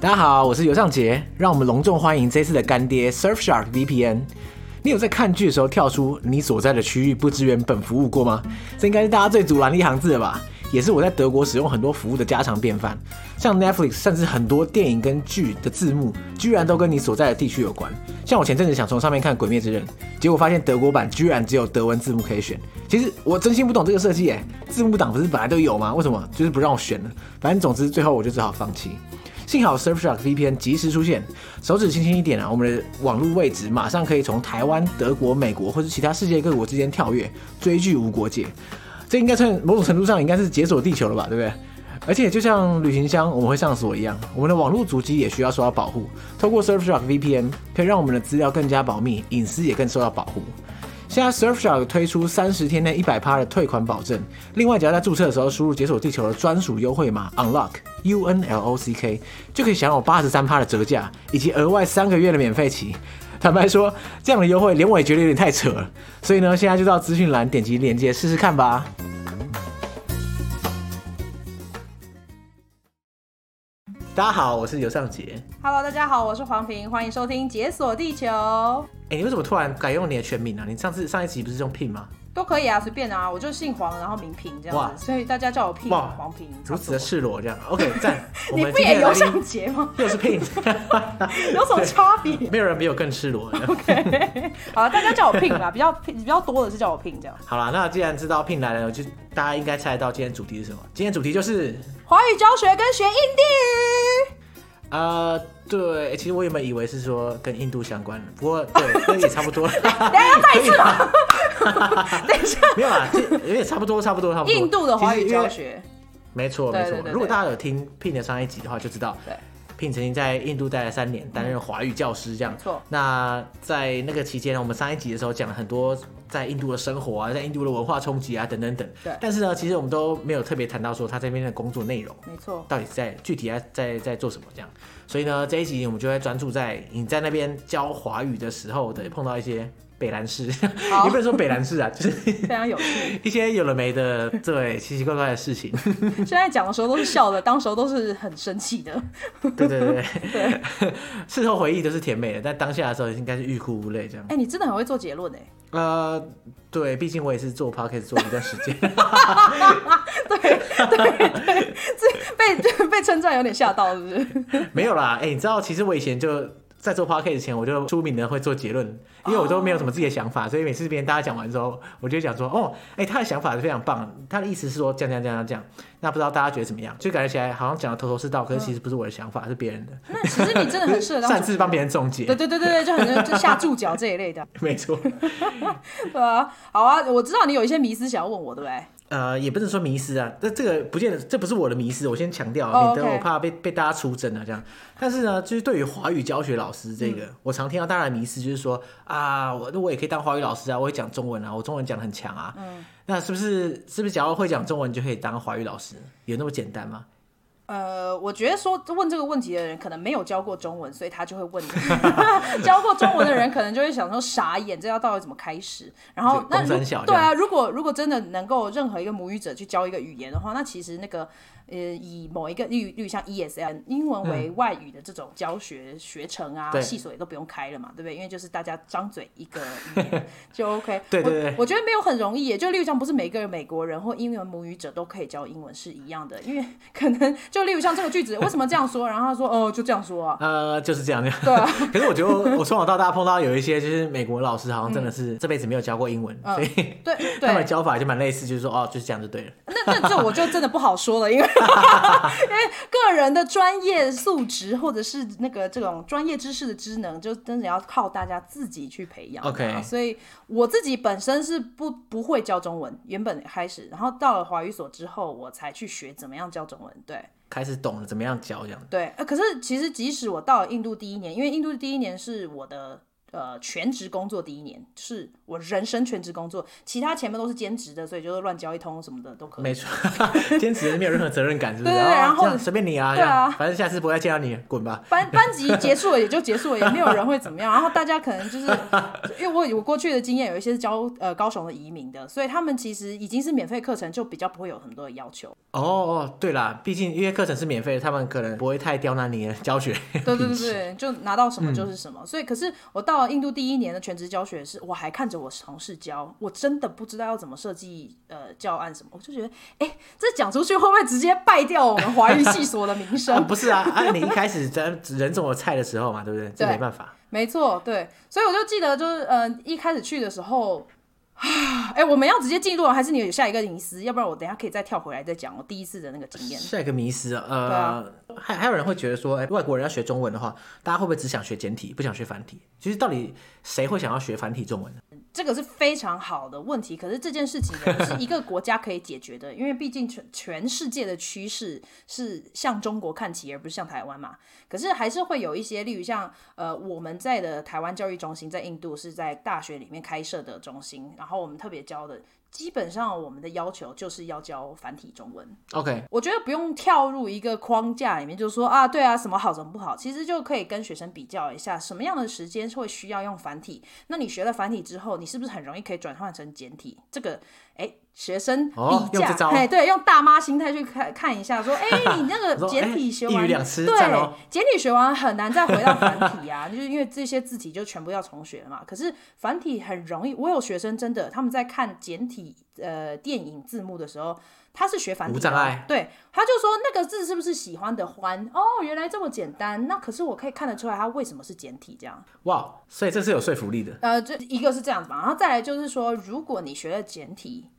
大家好，我是尤尚杰，让我们隆重欢迎这次的干爹 Surfshark VPN。你有在看剧的时候跳出你所在的区域不支援本服务过吗？这应该是大家最阻拦的一行字了吧？也是我在德国使用很多服务的家常便饭。像 Netflix，甚至很多电影跟剧的字幕，居然都跟你所在的地区有关。像我前阵子想从上面看《鬼灭之刃》，结果发现德国版居然只有德文字幕可以选。其实我真心不懂这个设计，哎，字幕档不是本来都有吗？为什么就是不让我选呢？反正总之最后我就只好放弃。幸好 Surfshark VPN 及时出现，手指轻轻一点啊，我们的网络位置马上可以从台湾、德国、美国或者其他世界各国之间跳跃，追剧无国界。这应该算某种程度上应该是解锁地球了吧，对不对？而且就像旅行箱我们会上锁一样，我们的网络主机也需要受到保护。透过 Surfshark VPN 可以让我们的资料更加保密，隐私也更受到保护。现在 Surfshark 推出三十天内一百趴的退款保证，另外只要在注册的时候输入解锁地球的专属优惠码 Unlock U N L O C K，就可以享有八十三趴的折价，以及额外三个月的免费期。坦白说，这样的优惠连我也觉得有点太扯了，所以呢，现在就到资讯栏点击链接试试看吧。大家好，我是尤尚杰。Hello，大家好，我是黄平，欢迎收听《解锁地球》。哎，你为什么突然改用你的全名啊？你上次上一集不是用 Pin 吗？都可以啊，随便啊，我就姓黄，然后名平这样子，所以大家叫我 Pin 黄平，如此的赤裸这样。OK，赞。你不也尤尚杰吗？又是 Pin，有什么差别？没有人比我更赤裸。OK，好了，大家叫我 Pin 吧，比较比较多的是叫我 Pin 这样。好了，那既然知道 Pin 来了，就大家应该猜得到今天主题是什么？今天主题就是华语教学跟学印地语。呃，对，其实我原本以为是说跟印度相关的，不过对，跟也差不多。等下要再一次吗？等一下，没有啦，有点差不多，差不多，差不多。印度的华语教学，没错，没错。如果大家有听 Pin 的上一集的话，就知道。对。Pin 曾经在印度待了三年，担任华语教师，这样。没错。那在那个期间呢，我们上一集的时候讲了很多在印度的生活啊，在印度的文化冲击啊，等等等。对。但是呢，其实我们都没有特别谈到说他这边的工作内容。没错。到底在具体在在在做什么这样？所以呢，这一集我们就会专注在你在那边教华语的时候的碰到一些。北兰事，好 你不能说北兰事啊，就是非常有趣，一些有了没的，对，奇奇怪怪的事情。现在讲的时候都是笑的，当时候都是很生气的。对对对对，事后回忆都是甜美的，但当下的时候应该是欲哭无泪这样。哎、欸，你真的很会做结论哎。呃，对，毕竟我也是做 podcast 做了一段时间。对 对对，被被称赞有点吓到，是不是？没有啦，哎、欸，你知道，其实我以前就。在做 podcast 前，我就出名的会做结论，因为我都没有什么自己的想法，所以每次别人大家讲完之后，我就讲说，哦，哎、欸，他的想法是非常棒，他的意思是说这样这样这样这样，那不知道大家觉得怎么样？就感觉起来好像讲的头头是道，可是其实不是我的想法，是别人的。那其实你真的很适合 擅自帮别人总结。对对对对对，就很就下注脚这一类的。没错。对啊，好啊，我知道你有一些迷思想要问我，对不对？呃，也不能说迷失啊，这这个不见得，这不是我的迷失，我先强调，免得我怕被被大家出征啊这样。但是呢，就是对于华语教学老师这个，嗯、我常听到大家的迷失，就是说啊，我我也可以当华语老师啊，我会讲中文啊，我中文讲的很强啊，嗯，那是不是是不是只要会讲中文就可以当华语老师？有那么简单吗？呃，我觉得说问这个问题的人可能没有教过中文，所以他就会问你。教过中文的人可能就会想说傻眼，这要到底怎么开始？然后那对啊，如果如果真的能够任何一个母语者去教一个语言的话，那其实那个。呃，以某一个例例如像 ESL 英文为外语的这种教学学程啊，系所也都不用开了嘛，对不对？因为就是大家张嘴一个语言 就 OK。对对对，我觉得没有很容易，就例如像不是每一个美国人或英文母语者都可以教英文是一样的，因为可能就例如像这个句子为什么这样说，然后他说哦就这样说啊，呃就是这样这样。对啊，可是我觉得我从小到大碰到有一些就是美国老师好像真的是这辈子没有教过英文，所以对他们的教法就蛮类似，就是说哦就是这样就对了。那那这我就真的不好说了，因为。因为个人的专业素质或者是那个这种专业知识的知能，就真的要靠大家自己去培养。OK，所以我自己本身是不不会教中文，原本开始，然后到了华语所之后，我才去学怎么样教中文。对，开始懂了怎么样教这样。对，呃，可是其实即使我到了印度第一年，因为印度第一年是我的呃，全职工作第一年，就是我人生全职工作，其他前面都是兼职的，所以就是乱交一通什么的都可以。没错，兼职没有任何责任感，是不是？对，对，对，然后随便你啊，对啊，反正下次不会再见到你，滚吧。班班级结束了也就结束了，也没有人会怎么样。然后大家可能就是，因为我我过去的经验，有一些是教呃高雄的移民的，所以他们其实已经是免费课程，就比较不会有很多的要求。哦哦，对啦，毕竟因为课程是免费的，他们可能不会太刁难你的教学。对对对对，就拿到什么就是什么。嗯、所以，可是我到了印度第一年的全职教学是，我还看着我同事教，我真的不知道要怎么设计呃教案什么，我就觉得，哎，这讲出去会不会直接败掉我们华语系所的名 声？啊、不是啊，啊，你一开始在人种我菜的时候嘛，对不对？这没办法。没错，对，所以我就记得就是呃一开始去的时候。啊，哎，我们要直接进入了，还是你有下一个迷思？要不然我等一下可以再跳回来再讲我第一次的那个经验。下一个迷思，呃，啊、还还有人会觉得说，哎，外国人要学中文的话，大家会不会只想学简体，不想学繁体？其实到底谁会想要学繁体中文呢？这个是非常好的问题，可是这件事情也不是一个国家可以解决的，因为毕竟全全世界的趋势是向中国看齐，而不是向台湾嘛。可是还是会有一些，例如像呃我们在的台湾教育中心，在印度是在大学里面开设的中心，然后我们特别教的。基本上我们的要求就是要教繁体中文。OK，我觉得不用跳入一个框架里面，就是说啊，对啊，什么好，什么不好，其实就可以跟学生比较一下，什么样的时间会需要用繁体。那你学了繁体之后，你是不是很容易可以转换成简体？这个，哎。学生比价，哎，对，用大妈心态去看看一下，说，哎，你那个简体学完，对，简体学完很难再回到繁体啊，就是因为这些字体就全部要重学了嘛。可是繁体很容易，我有学生真的他们在看简体呃电影字幕的时候，他是学繁体，对，他就说那个字是不是喜欢的欢？哦，原来这么简单，那可是我可以看得出来他为什么是简体这样。哇，所以这是有说服力的。呃，这一个是这样子嘛，然后再来就是说，如果你学了简体。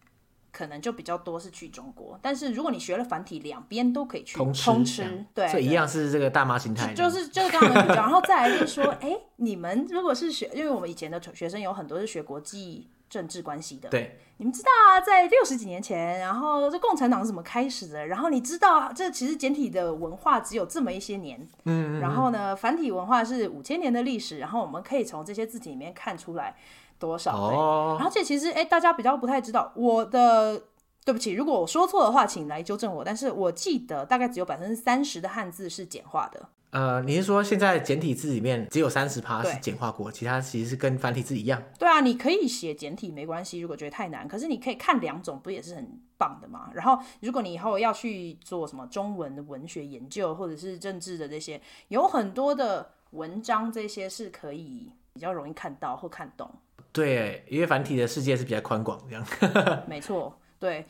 可能就比较多是去中国，但是如果你学了繁体，两边都可以去通吃，通吃对，所以一样是这个大妈心态，就是就是刚刚讲，然后再来就是说，哎、欸，你们如果是学，因为我们以前的学生有很多是学国际政治关系的，对，你们知道啊，在六十几年前，然后这共产党是怎么开始的？然后你知道，这其实简体的文化只有这么一些年，嗯，嗯，嗯，然后呢，繁体文化是五千年的历史，然后我们可以从这些字体里面看出来。多少？哦，而且其实，哎、欸，大家比较不太知道。我的对不起，如果我说错的话，请来纠正我。但是我记得大概只有百分之三十的汉字是简化的。呃，你是说现在简体字里面只有三十趴是简化过，其他其实是跟繁体字一样？对啊，你可以写简体没关系，如果觉得太难，可是你可以看两种，不也是很棒的吗？然后，如果你以后要去做什么中文的文学研究，或者是政治的这些，有很多的文章，这些是可以比较容易看到或看懂。对，因为繁体的世界是比较宽广，这样。没错，对，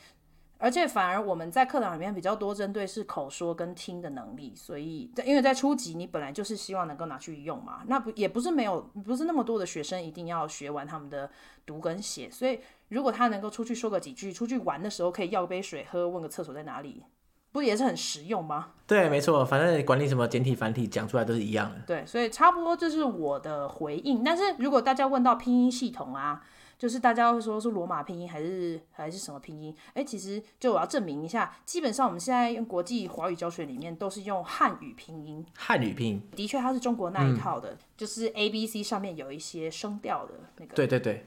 而且反而我们在课堂里面比较多针对是口说跟听的能力，所以在因为在初级你本来就是希望能够拿去用嘛，那不也不是没有，不是那么多的学生一定要学完他们的读跟写，所以如果他能够出去说个几句，出去玩的时候可以要杯水喝，问个厕所在哪里。不也是很实用吗？对，没错，反正管理什么简体繁体，讲出来都是一样的。对，所以差不多这是我的回应。但是如果大家问到拼音系统啊，就是大家会说是罗马拼音还是还是什么拼音？哎，其实就我要证明一下，基本上我们现在用国际华语教学里面都是用汉语拼音。汉语拼音的确，它是中国那一套的，嗯、就是 A B C 上面有一些声调的那个。对对对。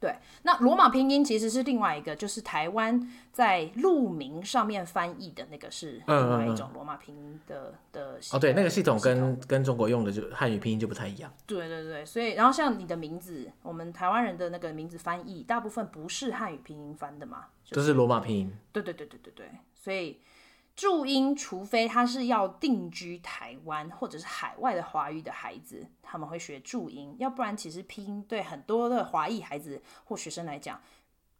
对，那罗马拼音其实是另外一个，就是台湾在路名上面翻译的那个是另外一种罗马拼音的、嗯嗯嗯、的。哦，对，那个系统跟跟中国用的就汉语拼音就不太一样。对对对，所以然后像你的名字，我们台湾人的那个名字翻译，大部分不是汉语拼音翻的嘛，就是罗马拼音。对对对对对对，所以。注音，除非他是要定居台湾或者是海外的华语的孩子，他们会学注音，要不然其实拼音对很多的华裔孩子或学生来讲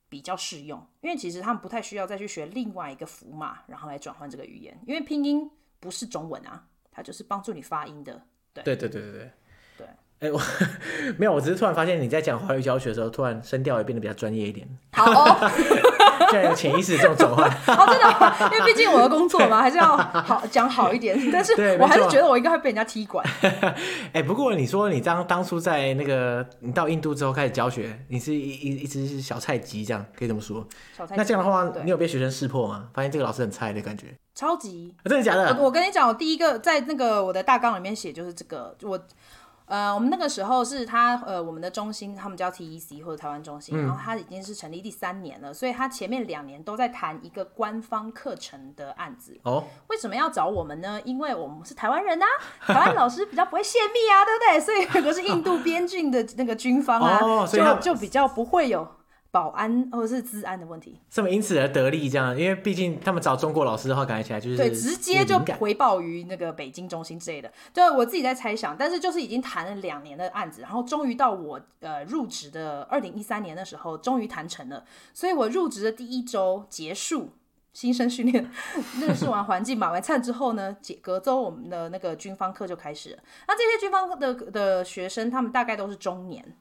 比较适用，因为其实他们不太需要再去学另外一个符码，然后来转换这个语言，因为拼音不是中文啊，它就是帮助你发音的。对对对对对对。对，哎，我 没有，我只是突然发现你在讲华语教学的时候，突然声调也变得比较专业一点。好哦。现在有潜意识这种转换哦，真的，因为毕竟我的工作嘛，还是要好讲好一点。但是我还是觉得我应该会被人家踢馆。哎，不过你说你当当初在那个你到印度之后开始教学，你是一一一只小菜鸡，这样可以这么说？小菜。那这样的话，你有被学生识破吗？发现这个老师很菜的感觉？超级。真的假的？我跟你讲，我第一个在那个我的大纲里面写就是这个我。呃，我们那个时候是他呃，我们的中心，他们叫 TEC 或者台湾中心，嗯、然后他已经是成立第三年了，所以他前面两年都在谈一个官方课程的案子。哦，为什么要找我们呢？因为我们是台湾人啊，台湾老师比较不会泄密啊，对不对？所以如果是印度边境的那个军方啊，哦、就就比较不会有。保安或者是治安的问题，这么因此而得利，这样，因为毕竟他们找中国老师的话，感觉起来就是对，直接就回报于那个北京中心之类的。对，我自己在猜想，但是就是已经谈了两年的案子，然后终于到我呃入职的二零一三年的时候，终于谈成了。所以我入职的第一周结束新生训练，认识完环境，买完菜之后呢，隔周我们的那个军方课就开始了。那这些军方的的学生，他们大概都是中年。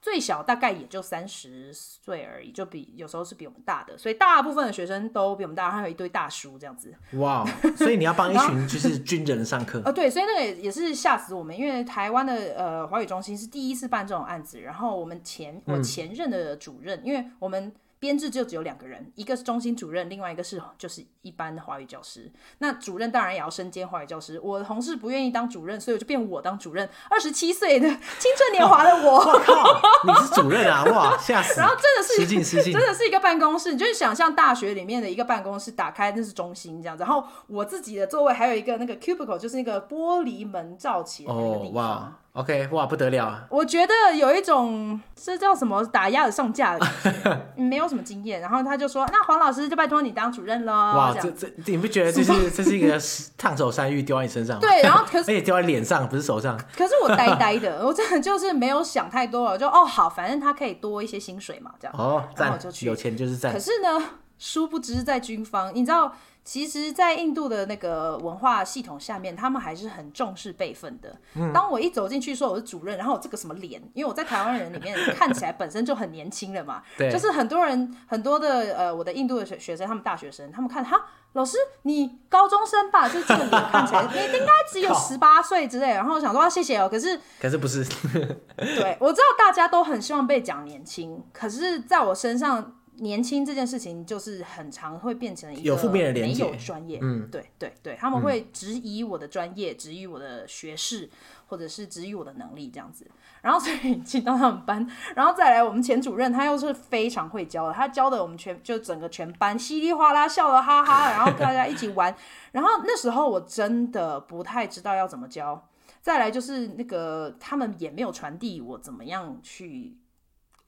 最小大概也就三十岁而已，就比有时候是比我们大的，所以大部分的学生都比我们大，还有一堆大叔这样子。哇，wow, 所以你要帮一 群就是军人上课？呃，对，所以那个也是吓死我们，因为台湾的呃华语中心是第一次办这种案子，然后我们前我前任的主任，嗯、因为我们。编制就只有两个人，一个是中心主任，另外一个是就是一般的华语教师。那主任当然也要身兼华语教师。我的同事不愿意当主任，所以我就变我当主任。二十七岁的青春年华的我，我靠，你是主任啊！哇，吓死！然后真的是失敬失敬，真的是一个办公室，你就是想象大学里面的一个办公室，打开那是中心这样。然后我自己的座位还有一个那个 cubicle，就是那个玻璃门罩起来的那个地方。Oh, wow. OK，哇，不得了啊！我觉得有一种这叫什么打压的上架的感觉，没有什么经验。然后他就说：“那黄老师就拜托你当主任喽。”哇，这这你不觉得这是这是一个烫手山芋丢在你身上吗？对，然后可是 而且丢在脸上，不是手上。可是我呆呆的，我真的就是没有想太多了，就哦好，反正他可以多一些薪水嘛，这样。哦，然后我就去，有钱就是赚。可是呢，殊不知在军方，你知道。其实，在印度的那个文化系统下面，他们还是很重视辈分的。嗯、当我一走进去说我是主任，然后我这个什么脸，因为我在台湾人里面 看起来本身就很年轻了嘛，对就是很多人很多的呃，我的印度的学学生，他们大学生，他们看哈，老师你高中生吧，就这个脸看起来你应该只有十八岁之类，然后我想说、啊、谢谢哦，可是可是不是，对，我知道大家都很希望被讲年轻，可是在我身上。年轻这件事情就是很常会变成一个有负面的连结，没有专业，嗯，对对对，他们会质疑我的专业，质疑我的学识，或者是质疑我的能力这样子。然后所以进到他们班，然后再来我们前主任，他又是非常会教的，他教的我们全就整个全班稀里哗啦笑了哈哈，然后大家一起玩。然后那时候我真的不太知道要怎么教。再来就是那个他们也没有传递我怎么样去。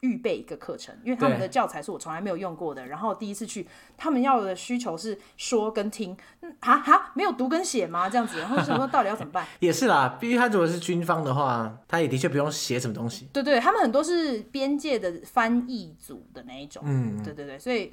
预备一个课程，因为他们的教材是我从来没有用过的。然后第一次去，他们要的需求是说跟听，哈哈，没有读跟写吗？这样子，然后说 到底要怎么办？也是啦，毕竟他如果是军方的话，他也的确不用写什么东西。对对，他们很多是边界的翻译组的那一种，嗯，对对对，所以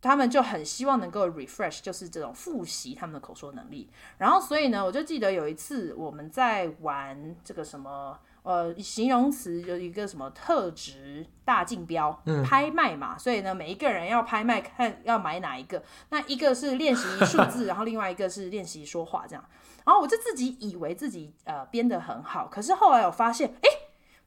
他们就很希望能够 refresh，就是这种复习他们的口说能力。然后所以呢，我就记得有一次我们在玩这个什么。呃，形容词有一个什么特质大竞标，嗯、拍卖嘛，所以呢，每一个人要拍卖看要买哪一个。那 一个是练习数字，然后另外一个是练习说话，这样。然后我就自己以为自己呃编得很好，可是后来我发现，哎，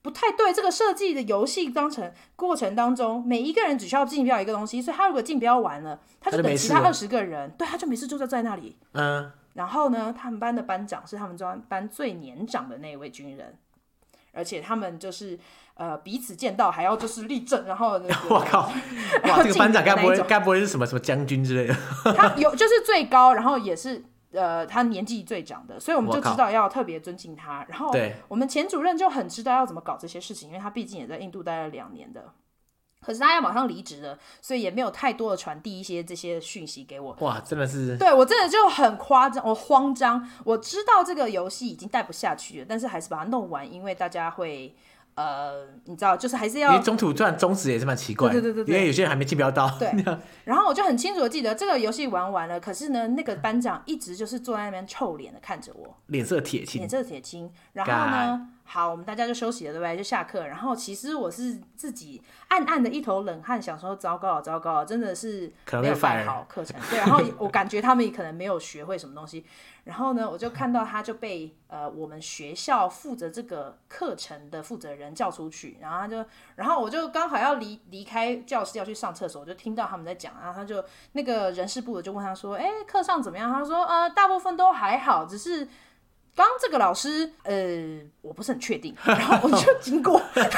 不太对。这个设计的游戏当成过程当中，每一个人只需要竞标一个东西，所以他如果竞标完了，他就等其他二十个人，对，他就没事就在在那里。嗯。然后呢，他们班的班长是他们专班最年长的那一位军人。而且他们就是呃彼此见到还要就是立正，然后那个、我靠，哇，这个班长该不会该不会是什么什么将军之类的？他有就是最高，然后也是呃他年纪最长的，所以我们就知道要特别尊敬他。然后我们前主任就很知道要怎么搞这些事情，因为他毕竟也在印度待了两年的。可是他要马上离职了，所以也没有太多的传递一些这些讯息给我。哇，真的是，对我真的就很夸张，我慌张。我知道这个游戏已经带不下去了，但是还是把它弄完，因为大家会。呃，你知道，就是还是要，因为中途突然终止也是蛮奇怪，对对对对，因为有些人还没竞标到。对，然后我就很清楚的记得这个游戏玩完了，可是呢，那个班长一直就是坐在那边臭脸的看着我，脸色铁青，脸色铁青。然后呢，好，我们大家就休息了，对不对？就下课。然后其实我是自己暗暗的一头冷汗，想说糟糕了，糟糕了，真的是没有办好课程。对，然后我感觉他们也可能没有学会什么东西。然后呢，我就看到他就被呃我们学校负责这个课程的负责人叫出去，然后他就，然后我就刚好要离离开教室要去上厕所，我就听到他们在讲，然后他就那个人事部的就问他说，哎，课上怎么样？他说，呃，大部分都还好，只是刚刚这个老师，呃，我不是很确定，然后我就经过，然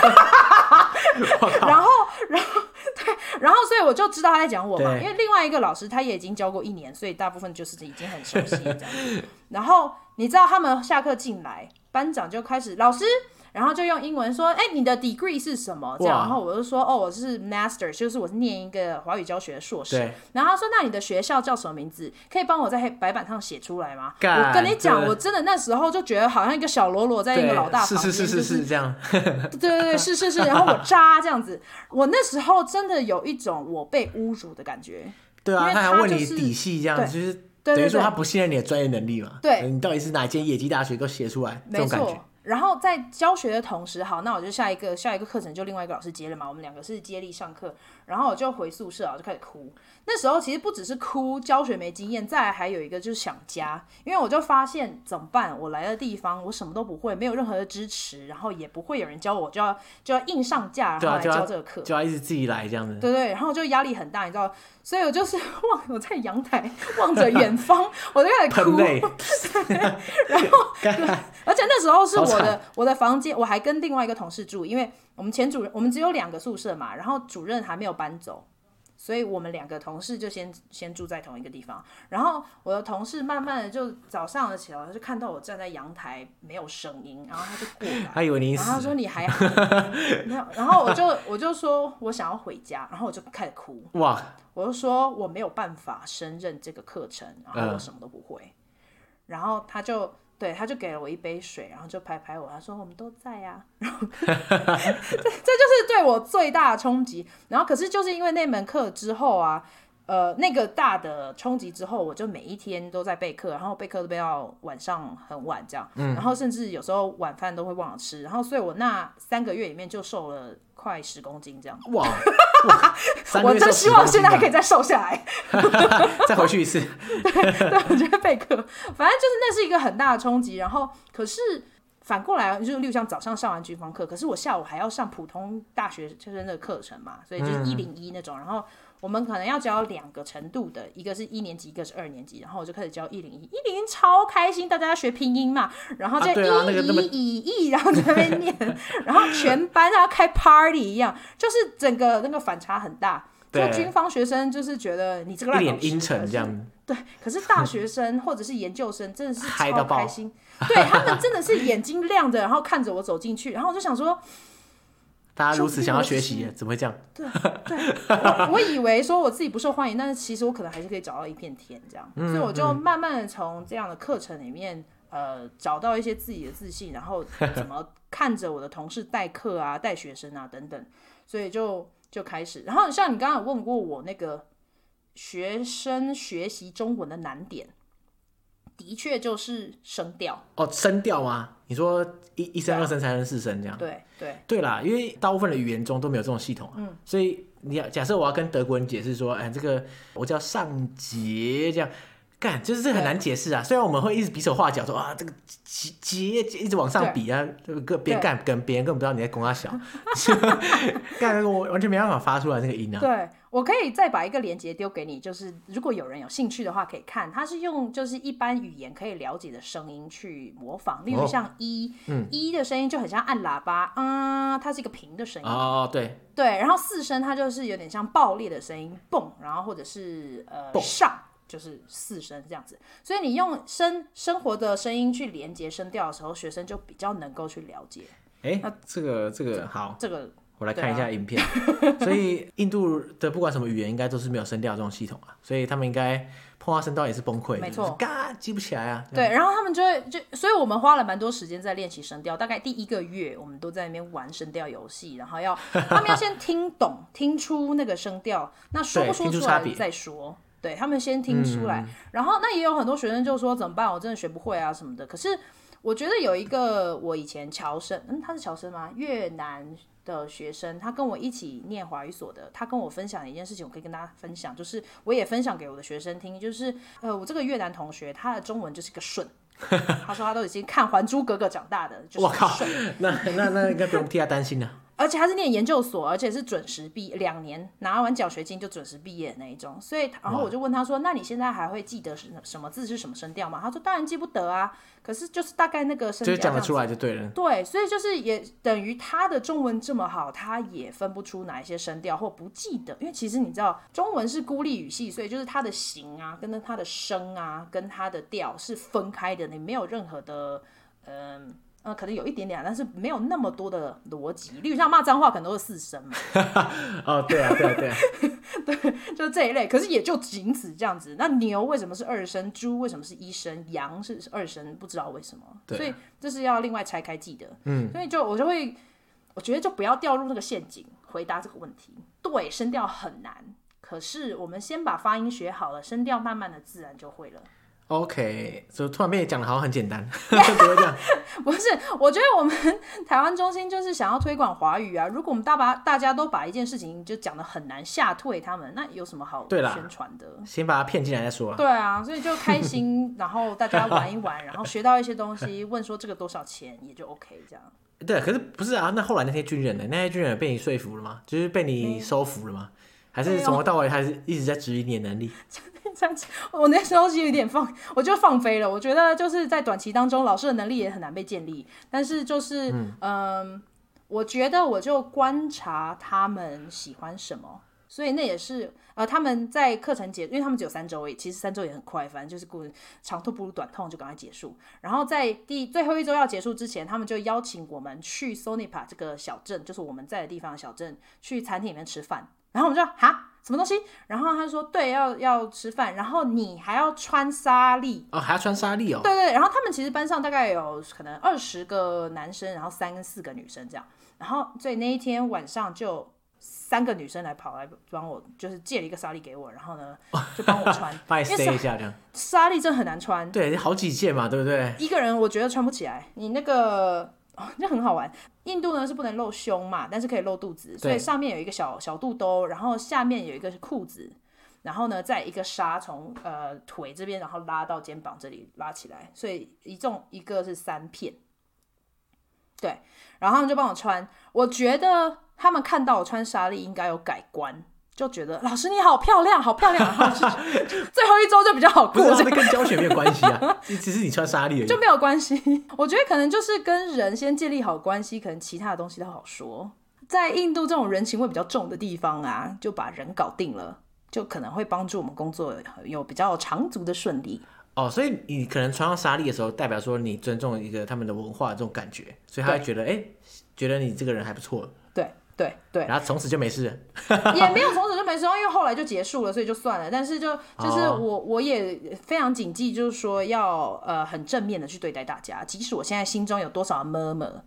后，然后，对，然后，所以我就知道他在讲我嘛，因为另外一个老师他也已经教过一年，所以大部分就是已经很熟悉这样子。然后你知道他们下课进来，班长就开始老师。然后就用英文说：“哎，你的 degree 是什么？”这样，然后我就说：“哦，我是 master，就是我是念一个华语教学的硕士。”然后他说：“那你的学校叫什么名字？可以帮我在黑白板上写出来吗？”我跟你讲，我真的那时候就觉得好像一个小喽啰在一个老大旁边，是是是是这样。对对对，是是是。然后我渣这样子，我那时候真的有一种我被侮辱的感觉。对啊，他还问你底细，这样就是等于说他不信任你的专业能力嘛？对，你到底是哪间野鸡大学给我写出来？这种感觉。然后在教学的同时，好，那我就下一个下一个课程就另外一个老师接了嘛，我们两个是接力上课，然后我就回宿舍啊，就开始哭。那时候其实不只是哭，教学没经验，再来还有一个就是想家，因为我就发现怎么办？我来的地方我什么都不会，没有任何的支持，然后也不会有人教我，就要就要硬上架，然后来教这个课，就要，就要一直自己来这样子。对对，然后就压力很大，你知道，所以我就是 望我在阳台望着远方，我就开始哭。对，然后 对，而且那时候是我的我的房间，我还跟另外一个同事住，因为我们前主任我们只有两个宿舍嘛，然后主任还没有搬走。所以我们两个同事就先先住在同一个地方，然后我的同事慢慢的就早上的起来，他就看到我站在阳台没有声音，然后他就过来，他以为你死，然后他说你还好，然后我就我就说我想要回家，然后我就开始哭，哇，我就说我没有办法胜任这个课程，然后我什么都不会，嗯、然后他就。对，他就给了我一杯水，然后就拍拍我，他说：“我们都在呀。”然后，这这就是对我最大的冲击。然后，可是就是因为那门课之后啊，呃，那个大的冲击之后，我就每一天都在备课，然后备课都备到晚上很晚这样。嗯。然后甚至有时候晚饭都会忘了吃，然后所以我那三个月里面就瘦了快十公斤这样。哇。我真希望现在还可以再瘦下来，再回去一次。对，对，我觉得备课，反正就是那是一个很大的冲击。然后，可是反过来，就例如像早上上完军方课，可是我下午还要上普通大学生的课程嘛，所以就是一零一那种。然后。我们可能要教两个程度的，一个是一年级，一个是二年级，然后我就开始教一零一，一零一超开心，大家要学拼音嘛，然后就一一以一，然后在那边念，然后全班要开 party 一样，就是整个那个反差很大。就军方学生就是觉得你这个烂老师，阴沉这样。对，可是大学生或者是研究生真的是超开心，对他们真的是眼睛亮着，然后看着我走进去，然后我就想说。大家如此想要学习，怎么会这样？对对，我我以为说我自己不受欢迎，但是其实我可能还是可以找到一片天这样，嗯、所以我就慢慢的从这样的课程里面，呃，找到一些自己的自信，然后 怎么看着我的同事代课啊、带学生啊等等，所以就就开始。然后像你刚刚有问过我那个学生学习中文的难点。的确就是声调哦，声调吗？你说一一声、二声、三声、四声这样？对对对啦，因为大部分的语言中都没有这种系统啊。嗯，所以你要假设我要跟德国人解释说，哎，这个我叫上节这样。干，就是这很难解释啊！虽然我们会一直比手画脚说啊，这个节节一直往上比啊，这个别干跟别人根本不知道你在供他小，干我完全没办法发出来这个音啊！对，我可以再把一个链接丢给你，就是如果有人有兴趣的话，可以看，它是用就是一般语言可以了解的声音去模仿，例如像一，嗯，一的声音就很像按喇叭啊，它是一个平的声音哦，对对，然后四声它就是有点像爆裂的声音，蹦，然后或者是呃上。就是四声这样子，所以你用生生活的声音去连接声调的时候，学生就比较能够去了解。哎、欸，那这个这个好，这个我来看一下影片。啊、所以 印度的不管什么语言，应该都是没有声调这种系统啊，所以他们应该碰到声调也是崩溃。没错，嘎记不起来啊。对，然后他们就会就，所以我们花了蛮多时间在练习声调。大概第一个月，我们都在那边玩声调游戏，然后要 他们要先听懂、听出那个声调，那说不说出来再说。对，他们先听出来，嗯、然后那也有很多学生就说怎么办？我真的学不会啊什么的。可是我觉得有一个我以前侨生，嗯，他是侨生吗？越南的学生，他跟我一起念华语所的，他跟我分享的一件事情，我可以跟大家分享，就是我也分享给我的学生听，就是呃，我这个越南同学，他的中文就是个顺，他说他都已经看《还珠格格》长大的，就是顺。我 靠，那那那应该不用替他担心了。而且他是念研究所，而且是准时毕两年拿完奖学金就准时毕业的那一种。所以，然后我就问他说：“那你现在还会记得什什么字是什么声调吗？”他说：“当然记不得啊，可是就是大概那个声调，就讲得出来就对了。”对，所以就是也等于他的中文这么好，他也分不出哪一些声调或不记得，因为其实你知道中文是孤立语系，所以就是它的形啊，跟它的声啊，跟它的调是分开的，你没有任何的嗯。呃，可能有一点点，但是没有那么多的逻辑。例如像骂脏话，可能都是四声嘛。哦，对啊，对啊，对啊，对，就是这一类。可是也就仅此这样子。那牛为什么是二声？猪为什么是一声？羊是二声？不知道为什么。对。所以这是要另外拆开记的。嗯。所以就我就会，我觉得就不要掉入那个陷阱，回答这个问题。对，声调很难。可是我们先把发音学好了，声调慢慢的自然就会了。OK，所以突然被你讲的好像很简单，不会这样。不是，我觉得我们台湾中心就是想要推广华语啊。如果我们大把大家都把一件事情就讲的很难，吓退他们，那有什么好宣传的？先把他骗进来再说。对啊，所以就开心，然后大家玩一玩，然后学到一些东西，问说这个多少钱，也就 OK 这样。对，可是不是啊？那后来那些军人呢？那些军人被你说服了吗？就是被你收服了吗？还是从头到尾还是一直在质疑你的能力？这样子，我那时候是有点放，我就放飞了。我觉得就是在短期当中，老师的能力也很难被建立。但是就是，嗯、呃，我觉得我就观察他们喜欢什么，所以那也是呃，他们在课程结，因为他们只有三周，其实三周也很快，反正就是过长痛不如短痛，就赶快结束。然后在第最后一周要结束之前，他们就邀请我们去 Sonipa 这个小镇，就是我们在的地方的小镇，去餐厅里面吃饭。然后我们就说哈。什么东西？然后他说对，要要吃饭，然后你还要穿纱丽哦，还要穿纱丽哦。对对，然后他们其实班上大概有可能二十个男生，然后三跟四个女生这样。然后所以那一天晚上就三个女生来跑来帮我，就是借了一个纱丽给我，然后呢 就帮我穿，帮你塞一下这样。纱丽真的很难穿，对，好几件嘛，对不对？一个人我觉得穿不起来，你那个。哦，那很好玩。印度呢是不能露胸嘛，但是可以露肚子，所以上面有一个小小肚兜，然后下面有一个是裤子，然后呢再一个纱从呃腿这边，然后拉到肩膀这里拉起来，所以一共一个是三片。对，然后他们就帮我穿，我觉得他们看到我穿纱丽应该有改观。就觉得老师你好漂亮，好漂亮，然后最后一周就比较好过。这个跟教学没有关系啊，只是你穿纱丽而已，就没有关系。我觉得可能就是跟人先建立好关系，可能其他的东西都好说。在印度这种人情味比较重的地方啊，就把人搞定了，就可能会帮助我们工作有比较长足的顺利。哦，所以你可能穿上纱丽的时候，代表说你尊重一个他们的文化这种感觉，所以他会觉得哎对，觉得你这个人还不错。对。对对，然后从此就没事了，也没有从此就没事，因为后来就结束了，所以就算了。但是就就是我我也非常谨记，就是说要呃很正面的去对待大家，即使我现在心中有多少 murmur。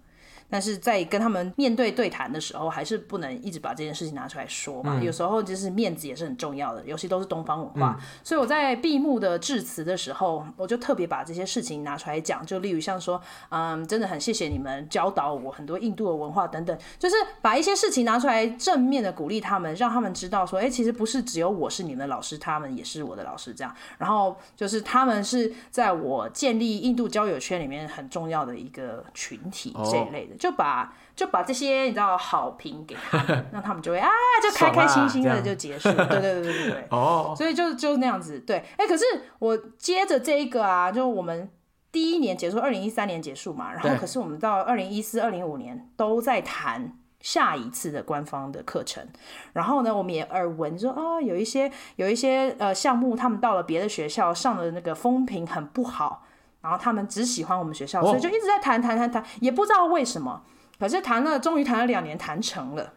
但是在跟他们面对对谈的时候，还是不能一直把这件事情拿出来说嘛。嗯、有时候就是面子也是很重要的，尤其都是东方文化。嗯、所以我在闭幕的致辞的时候，我就特别把这些事情拿出来讲。就例如像说，嗯，真的很谢谢你们教导我很多印度的文化等等，就是把一些事情拿出来正面的鼓励他们，让他们知道说，哎、欸，其实不是只有我是你们的老师，他们也是我的老师这样。然后就是他们是在我建立印度交友圈里面很重要的一个群体这一类的。就把就把这些你知道好评给他们，让他们就会啊，就开开心心的就结束。对对对对对对。哦。所以就就那样子。对。哎，可是我接着这一个啊，就我们第一年结束，二零一三年结束嘛，然后可是我们到二零一四、二零一五年都在谈下一次的官方的课程。然后呢，我们也耳闻说啊，有一些有一些呃项目，他们到了别的学校上的那个风评很不好。然后他们只喜欢我们学校，所以就一直在谈谈谈谈，也不知道为什么。可是谈了，终于谈了两年，谈成了。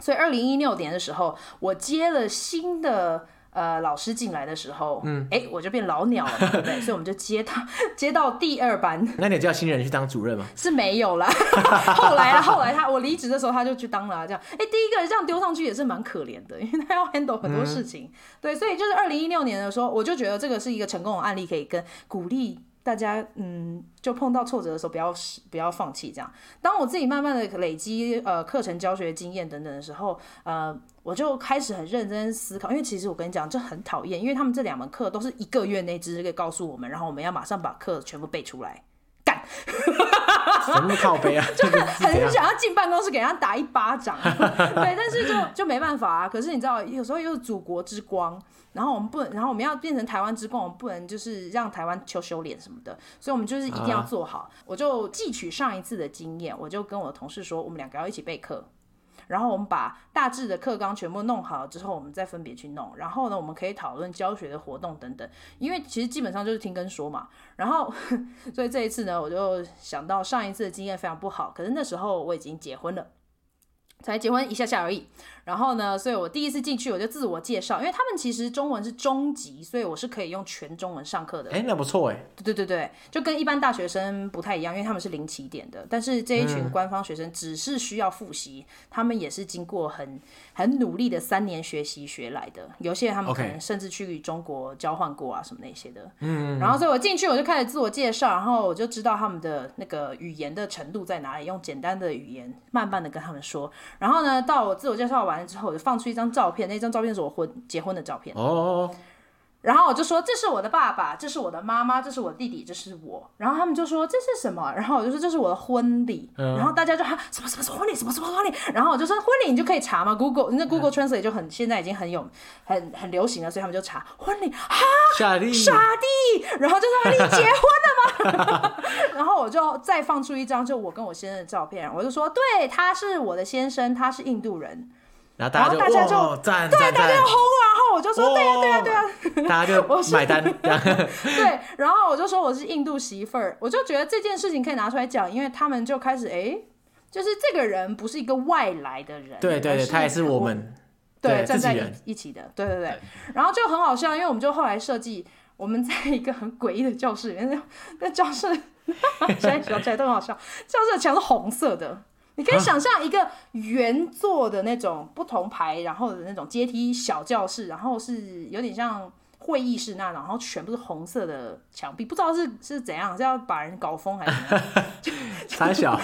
所以二零一六年的时候，我接了新的呃老师进来的时候，嗯，哎，我就变老鸟了，对不对？所以我们就接他接到第二班。那你叫新人去当主任吗？是没有啦。后来啊，后来他我离职的时候，他就去当了。这样，哎，第一个人这样丢上去也是蛮可怜的，因为他要 handle 很多事情。嗯、对，所以就是二零一六年的时候，我就觉得这个是一个成功的案例，可以跟鼓励。大家嗯，就碰到挫折的时候，不要不要放弃。这样，当我自己慢慢的累积呃课程教学经验等等的时候，呃，我就开始很认真思考。因为其实我跟你讲，这很讨厌，因为他们这两门课都是一个月内直接告诉我们，然后我们要马上把课全部背出来。干，什么靠背啊？就是 很想要进办公室给人家打一巴掌。对，但是就就没办法啊。可是你知道，有时候又是祖国之光，然后我们不能，然后我们要变成台湾之光，我们不能就是让台湾羞羞脸什么的。所以我们就是一定要做好。啊、我就汲取上一次的经验，我就跟我的同事说，我们两个要一起备课。然后我们把大致的课纲全部弄好之后，我们再分别去弄。然后呢，我们可以讨论教学的活动等等。因为其实基本上就是听跟说嘛。然后，所以这一次呢，我就想到上一次的经验非常不好。可是那时候我已经结婚了。才结婚一下下而已，然后呢，所以我第一次进去我就自我介绍，因为他们其实中文是中级，所以我是可以用全中文上课的。哎，那不错哎。对对对对，就跟一般大学生不太一样，因为他们是零起点的，但是这一群官方学生只是需要复习，嗯、他们也是经过很很努力的三年学习学来的。有些人他们可能甚至去中国交换过啊什么那些的。嗯。然后所以我进去我就开始自我介绍，然后我就知道他们的那个语言的程度在哪里，用简单的语言慢慢的跟他们说。然后呢，到我自我介绍完了之后，我就放出一张照片，那张照片是我婚结婚的照片。哦。然后我就说，这是我的爸爸，这是我的妈妈，这是我弟弟，这是我。然后他们就说，这是什么？然后我就说，这是我的婚礼。嗯、然后大家就喊什么什么什么婚礼，什么什么婚礼。然后我就说婚礼你就可以查嘛，Google 那 Google Translate 就很现在已经很有很很流行了，所以他们就查婚礼哈傻弟傻弟。然后就说你结婚了吗？然后我就再放出一张就我跟我先生的照片，我就说对，他是我的先生，他是印度人。然后大家就哇，赞对，大家就轰，然后我就说，对呀，对呀，对呀，大家就买单。对，然后我就说我是印度媳妇儿，我就觉得这件事情可以拿出来讲，因为他们就开始，哎，就是这个人不是一个外来的人，对对对，他也是我们对站在一一起的，对对对。然后就很好笑，因为我们就后来设计，我们在一个很诡异的教室里面，那教室 现在想起来都很好笑，教室的墙是红色的。你可以想象一个圆座的那种不同排，然后的那种阶梯小教室，然后是有点像会议室那种，然后全部是红色的墙壁，不知道是是怎样，是要把人搞疯还是怎样？太 小，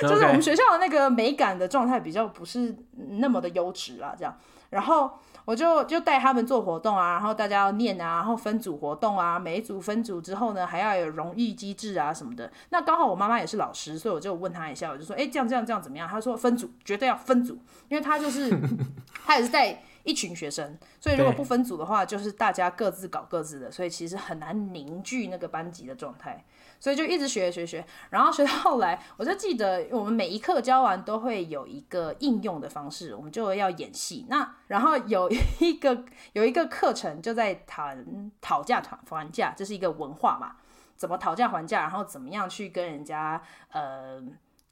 就是我们学校的那个美感的状态比较不是那么的优质啦，这样，然后。我就就带他们做活动啊，然后大家要念啊，然后分组活动啊，每一组分组之后呢，还要有荣誉机制啊什么的。那刚好我妈妈也是老师，所以我就问她一下，我就说，哎，这样这样这样怎么样？她说分组，绝对要分组，因为她就是 她也是带一群学生，所以如果不分组的话，就是大家各自搞各自的，所以其实很难凝聚那个班级的状态。所以就一直学学学，然后学到后来，我就记得我们每一课教完都会有一个应用的方式，我们就要演戏。那然后有一个有一个课程就在谈讨价还还价，这是一个文化嘛，怎么讨价还价，然后怎么样去跟人家呃。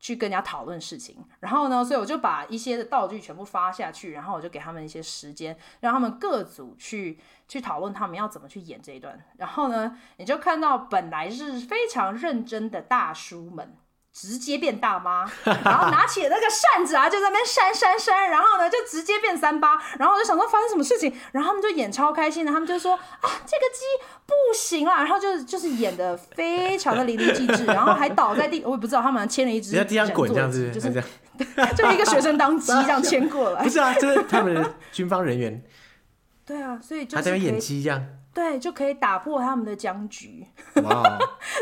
去跟人家讨论事情，然后呢，所以我就把一些的道具全部发下去，然后我就给他们一些时间，让他们各组去去讨论他们要怎么去演这一段。然后呢，你就看到本来是非常认真的大叔们。直接变大妈，然后拿起那个扇子啊，就在那边扇扇扇，然后呢就直接变三八，然后我就想说发生什么事情，然后他们就演超开心的，他们就说啊这个鸡不行啦，然后就就是演的非常的淋漓尽致，然后还倒在地，我也不知道他们牵了一只，在地上滚这样子，就是就一个学生当鸡这样牵过来，不是啊，就是他们的军方人员，对啊，所以就他在演鸡这样。对，就可以打破他们的僵局.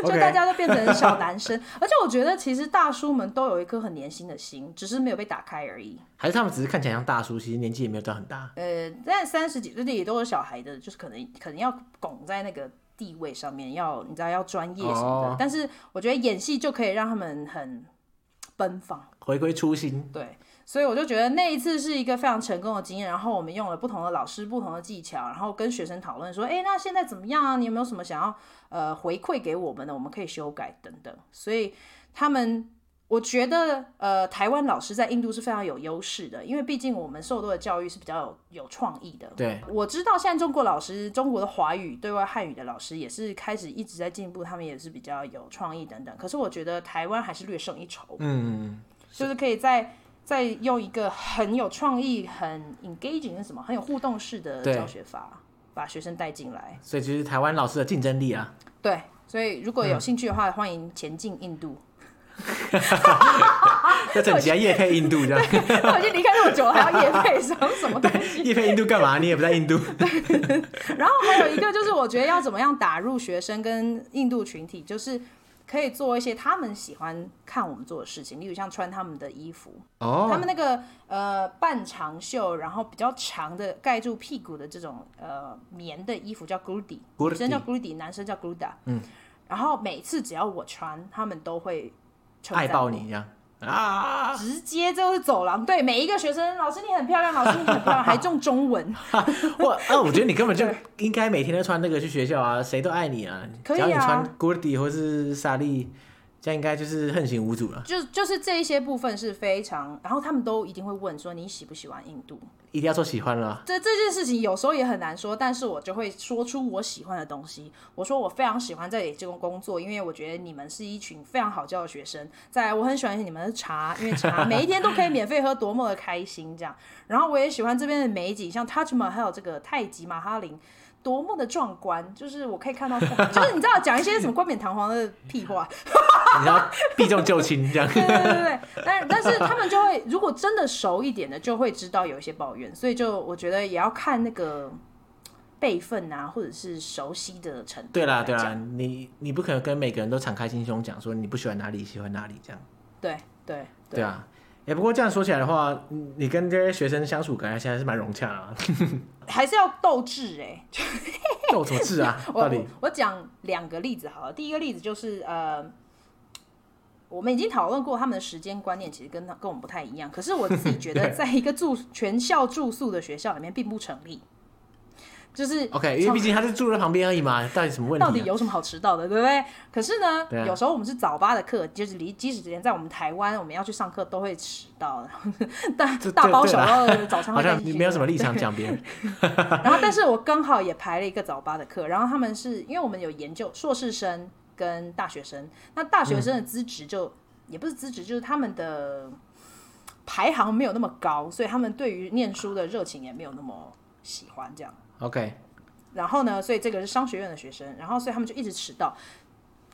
就大家都变成小男生。而且我觉得，其实大叔们都有一颗很年轻的心，只是没有被打开而已。还是他们只是看起来像大叔，其实年纪也没有到很大。呃，在三十几岁也都有小孩的，就是可能可能要拱在那个地位上面，要你知道要专业什么的。Oh. 但是我觉得演戏就可以让他们很奔放，回归初心。对。所以我就觉得那一次是一个非常成功的经验，然后我们用了不同的老师、不同的技巧，然后跟学生讨论说，哎，那现在怎么样啊？你有没有什么想要呃回馈给我们的？我们可以修改等等。所以他们，我觉得呃台湾老师在印度是非常有优势的，因为毕竟我们受到的教育是比较有有创意的。对，我知道现在中国老师、中国的华语对外汉语的老师也是开始一直在进步，他们也是比较有创意等等。可是我觉得台湾还是略胜一筹。嗯，就是可以在。再用一个很有创意、很 engaging 是什么？很有互动式的教学法，把学生带进来。所以其实台湾老师的竞争力啊。对，所以如果有兴趣的话，嗯、欢迎前进印度。要整集啊，夜配印度这样。我已经离开那么久了，还要夜配什么什么东西？夜配印度干嘛？你也不在印度。然后还有一个就是，我觉得要怎么样打入学生跟印度群体，就是。可以做一些他们喜欢看我们做的事情，例如像穿他们的衣服，哦，他们那个呃半长袖，然后比较长的盖住屁股的这种呃棉的衣服叫 Grudy，女生叫 Grudy，男生叫 Gruda，嗯，然后每次只要我穿，他们都会爱抱你一样。啊！直接就是走廊，对每一个学生，老师你很漂亮，老师你很漂亮，还中中文。我啊，我觉得你根本就应该每天都穿那个去学校啊，谁都爱你啊。可以啊。只要你穿 Gurdi 或是萨利，这样应该就是横行无阻了。就就是这一些部分是非常，然后他们都一定会问说你喜不喜欢印度。一定要说喜欢了。这这件事情有时候也很难说，但是我就会说出我喜欢的东西。我说我非常喜欢在这个工作，因为我觉得你们是一群非常好教的学生。再来，我很喜欢你们的茶，因为茶每一天都可以免费喝，多么的开心这样。然后我也喜欢这边的美景，像 Taj Mahal 还有这个泰姬玛哈陵。多么的壮观！就是我可以看到，就是你知道讲一些什么冠冕堂皇的屁话，你要避重就轻这样。对 对对对，但但是他们就会，如果真的熟一点的，就会知道有一些抱怨，所以就我觉得也要看那个辈分啊，或者是熟悉的程度。对啦对啦，你你不可能跟每个人都敞开心胸讲说你不喜欢哪里，喜欢哪里这样。对对对，对啊。也不过这样说起来的话，你跟这些学生相处，感觉现在是蛮融洽啊。还是要斗智哎，斗什么智啊？到底我讲两个例子好了。第一个例子就是呃，我们已经讨论过他们的时间观念，其实跟他跟我们不太一样。可是我自己觉得，在一个住全校住宿的学校里面，并不成立。就是 OK，因为毕竟他是住在旁边而已嘛，到底什么问题、啊？到底有什么好迟到的，对不对？可是呢，啊、有时候我们是早八的课，就是离即使之前在我们台湾，我们要去上课都会迟到，大大包小包的早餐会带进去。好像你没有什么立场讲别人。然后，但是我刚好也排了一个早八的课，然后他们是因为我们有研究硕士生跟大学生，那大学生的资质就、嗯、也不是资质，就是他们的排行没有那么高，所以他们对于念书的热情也没有那么喜欢这样。OK，然后呢，所以这个是商学院的学生，然后所以他们就一直迟到，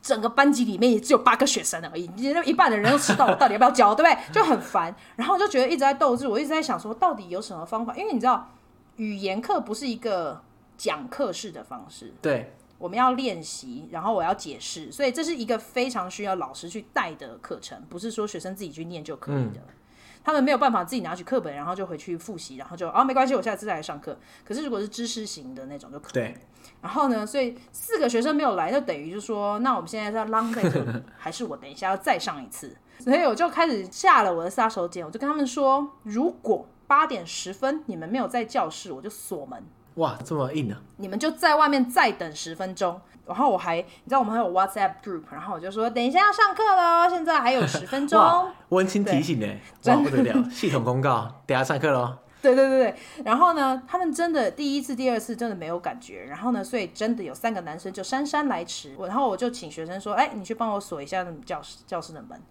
整个班级里面也只有八个学生而已，你那一半的人都迟到，我到底要不要教，对不对？就很烦。然后我就觉得一直在斗志，我一直在想说，到底有什么方法？因为你知道，语言课不是一个讲课式的方式，对，我们要练习，然后我要解释，所以这是一个非常需要老师去带的课程，不是说学生自己去念就可以的。嗯他们没有办法自己拿取课本，然后就回去复习，然后就啊、哦、没关系，我下次再来上课。可是如果是知识型的那种就可以。对。然后呢，所以四个学生没有来，就等于就说，那我们现在在浪费还是我等一下要再上一次？所以我就开始下了我的杀手锏，我就跟他们说，如果八点十分你们没有在教室，我就锁门。哇，这么硬啊！你们就在外面再等十分钟。然后我还，你知道我们还有 WhatsApp group，然后我就说，等一下要上课了，现在还有十分钟。温馨提醒呢，哇，不得了，系统公告，等下上课喽。对对对对，然后呢，他们真的第一次、第二次真的没有感觉，然后呢，所以真的有三个男生就姗姗来迟，然后我就请学生说，哎，你去帮我锁一下教室教室的门。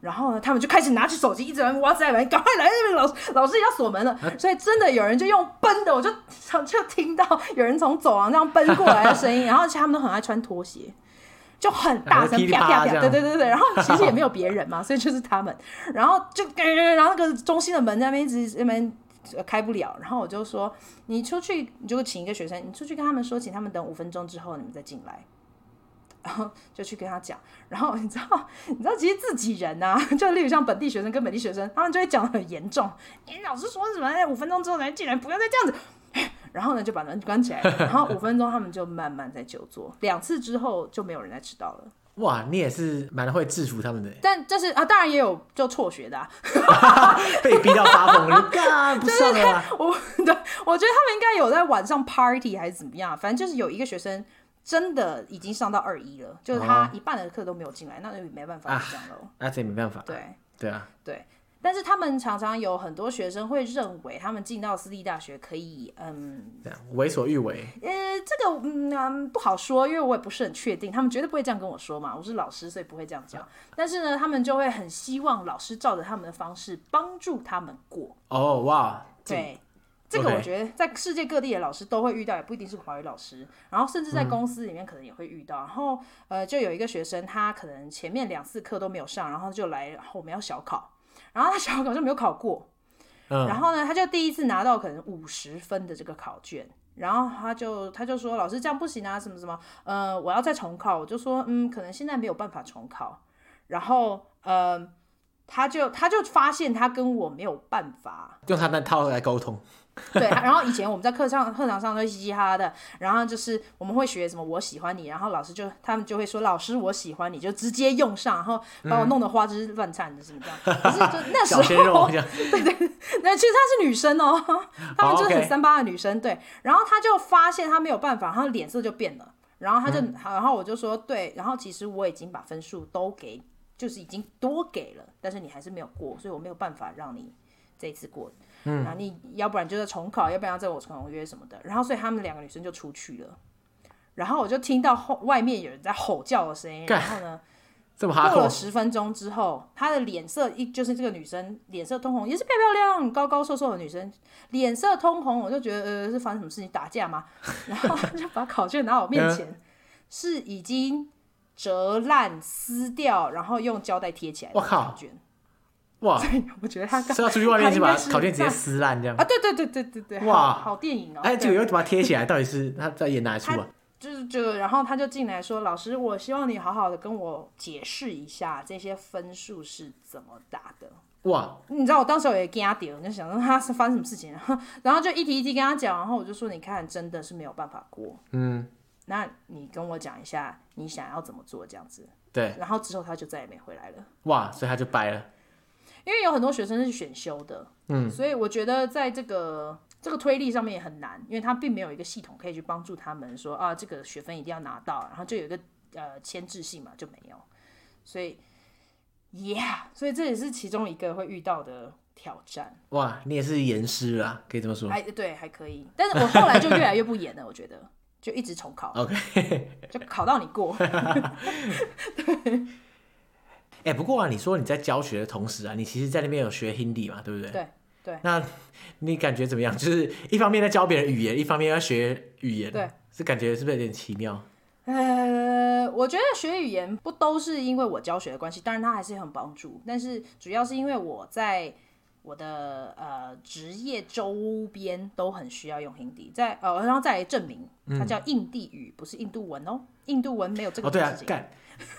然后呢，他们就开始拿起手机，一直玩，哇塞，玩，赶快来！老师，老师要锁门了，所以真的有人就用奔的，我就就听到有人从走廊这样奔过来的声音。然后他们都很爱穿拖鞋，就很大声，啪啪啪，对对对对。然后 其实也没有别人嘛，所以就是他们。然后就，然后那个中心的门在那边一直那边开不了。然后我就说，你出去，你就请一个学生，你出去跟他们说，请他们等五分钟之后你们再进来。然后就去跟他讲，然后你知道，你知道，其实自己人啊，就例如像本地学生跟本地学生，他们就会讲得很严重。你老师说什么？五分钟之后才进来，不要再这样子。然后呢，就把门关起来。然后五分钟，他们就慢慢在就坐。两次之后，就没有人再迟到了。哇，你也是蛮会制服他们的。但这是啊，当然也有就辍学的，啊，被逼到发疯了，干不上了。我 对，我觉得他们应该有在晚上 party 还是怎么样，反正就是有一个学生。真的已经上到二一了，就是他一半的课都没有进来，哦、那就没办法这样喽。那这也没办法。对对啊，对。但是他们常常有很多学生会认为，他们进到私立大学可以，嗯，这样为所欲为。呃，这个嗯，嗯不好说，因为我也不是很确定，他们绝对不会这样跟我说嘛。我是老师，所以不会这样讲。但是呢，他们就会很希望老师照着他们的方式帮助他们过。哦哇，对。这个我觉得在世界各地的老师都会遇到，也不一定是华语老师。然后甚至在公司里面可能也会遇到。然后呃，就有一个学生，他可能前面两次课都没有上，然后就来，然后我们要小考，然后他小考就没有考过。然后呢，他就第一次拿到可能五十分的这个考卷，然后他就他就说老师这样不行啊，什么什么，呃，我要再重考。我就说嗯，可能现在没有办法重考。然后呃，他就他就发现他跟我没有办法用他那套来沟通。对，然后以前我们在课上课堂上都嘻嘻哈哈的，然后就是我们会学什么我喜欢你，然后老师就他们就会说老师我喜欢你，就直接用上，然后把我弄得花枝乱颤的什么这样。嗯、可是就那时候，对对，那其实她是女生哦，她们就是很三八的女生。对，然后她就发现她没有办法，他脸色就变了，然后她就，嗯、然后我就说对，然后其实我已经把分数都给，就是已经多给了，但是你还是没有过，所以我没有办法让你这一次过。嗯，然后你要不然就是重考，要不然要再我重约什么的。然后所以他们两个女生就出去了。然后我就听到后外面有人在吼叫的声音。然后呢，这么哈过了十分钟之后，她的脸色一就是这个女生脸色通红，也是漂漂亮亮、高高瘦瘦的女生，脸色通红。我就觉得呃是发生什么事情打架吗？然后就把考卷拿我面前，嗯、是已经折烂撕掉，然后用胶带贴起来的考卷。哇！我觉得他是要出去外面去把考卷直接撕烂这样啊？对对对对对对！哇，好电影哦！哎，结果又把它贴起来，到底是他在演哪一出啊？就是就然后他就进来说：“老师，我希望你好好的跟我解释一下这些分数是怎么打的。”哇！你知道我当时我也惊他点，我就想说他是发生什么事情，然后就一题一题跟他讲，然后我就说：“你看，真的是没有办法过。”嗯，那你跟我讲一下你想要怎么做这样子？对。然后之后他就再也没回来了。哇！所以他就掰了。因为有很多学生是选修的，嗯，所以我觉得在这个这个推力上面也很难，因为他并没有一个系统可以去帮助他们说啊，这个学分一定要拿到，然后就有一个呃牵制性嘛，就没有，所以，yeah，所以这也是其中一个会遇到的挑战。哇，你也是严师啊，可以这么说？还对，还可以，但是我后来就越来越不严了，我觉得就一直重考，OK，就考到你过，对。哎、欸，不过啊，你说你在教学的同时啊，你其实在那边有学 Hindi 嘛，对不对？对对。那你感觉怎么样？就是一方面在教别人语言，一方面要学语言，对，是感觉是不是有点奇妙？呃，我觉得学语言不都是因为我教学的关系，当然它还是很帮助，但是主要是因为我在我的呃职业周边都很需要用 Hindi，在呃，然后再来证明它叫印地语，嗯、不是印度文哦，印度文没有这个。哦，对啊，干。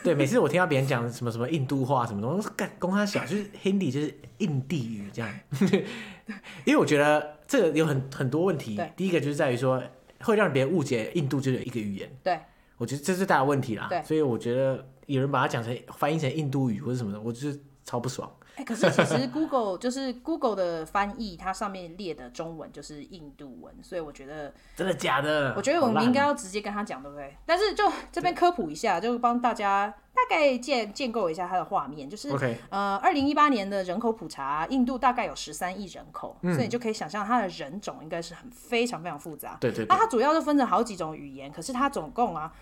对，每次我听到别人讲什么什么印度话什么东西，干，公他小就是 Hindi 就是印地语这样，因为我觉得这个有很很多问题。第一个就是在于说会让别人误解印度就是一个语言。对，我觉得这是大的问题啦。对，所以我觉得有人把它讲成翻译成印度语或者什么的，我就是超不爽。欸、可是其实 Google 就是 Google 的翻译，它上面列的中文就是印度文，所以我觉得真的假的？我觉得我们应该要直接跟他讲，对不对？但是就这边科普一下，就帮大家大概建建构一下它的画面，就是 Okay. 呃，二零一八年的人口普查，印度大概有十三亿人口，嗯、所以你就可以想象它的人种应该是很非常非常复杂。对，对对。那它主要就分成好几种语言，可是它总共啊。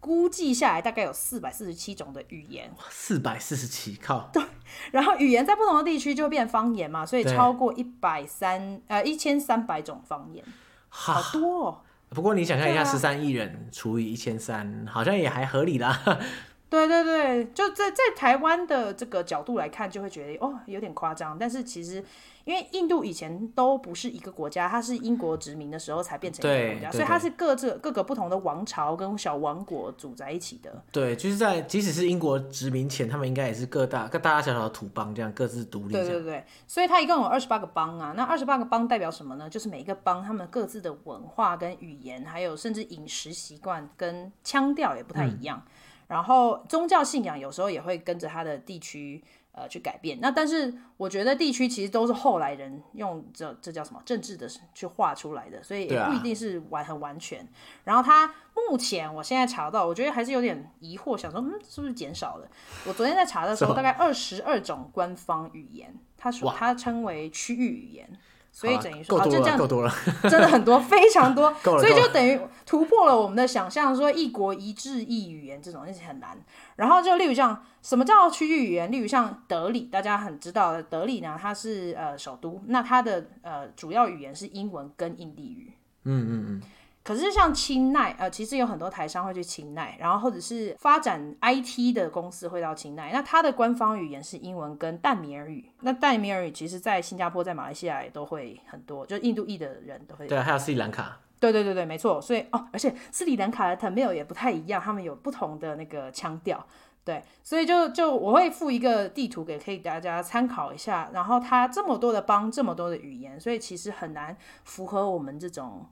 估计下来大概有四百四十七种的语言，四百四十七靠。对，然后语言在不同的地区就会变方言嘛，所以超过一百三呃一千三百种方言，好多哦。不过你想象一下，十三亿人除以一千三，好像也还合理啦。对对对，就在在台湾的这个角度来看，就会觉得哦有点夸张，但是其实。因为印度以前都不是一个国家，它是英国殖民的时候才变成一个国家，所以它是各自各个不同的王朝跟小王国组在一起的。对，就是在即使是英国殖民前，他们应该也是各大各大大小小的土邦这样各自独立。对对对，所以它一共有二十八个邦啊。那二十八个邦代表什么呢？就是每一个邦他们各自的文化跟语言，还有甚至饮食习惯跟腔调也不太一样。嗯、然后宗教信仰有时候也会跟着它的地区。呃，去改变。那但是我觉得地区其实都是后来人用这这叫什么政治的去画出来的，所以也不一定是完很完全。啊、然后它目前我现在查到，我觉得还是有点疑惑，想说嗯，是不是减少了？我昨天在查的时候，大概二十二种官方语言，它说它称为区域语言。所以等于说，就这样，够多了，真的很多，非常多。所以就等于突破了我们的想象，说一国一制一语言这种东西很难。然后就例如像什么叫区域语言？例如像德里，大家很知道的德里呢，它是呃首都，那它的呃主要语言是英文跟印地语。嗯嗯嗯。可是像清奈，呃，其实有很多台商会去清奈，然后或者是发展 IT 的公司会到清奈。那它的官方语言是英文跟淡米尔语。那淡米尔语其实，在新加坡、在马来西亚也都会很多，就印度裔的人都会。对，还有斯里兰卡。对对对对，没错。所以哦，而且斯里兰卡的 Tamil 也不太一样，他们有不同的那个腔调。对，所以就就我会附一个地图给可以大家参考一下。然后它这么多的邦，这么多的语言，所以其实很难符合我们这种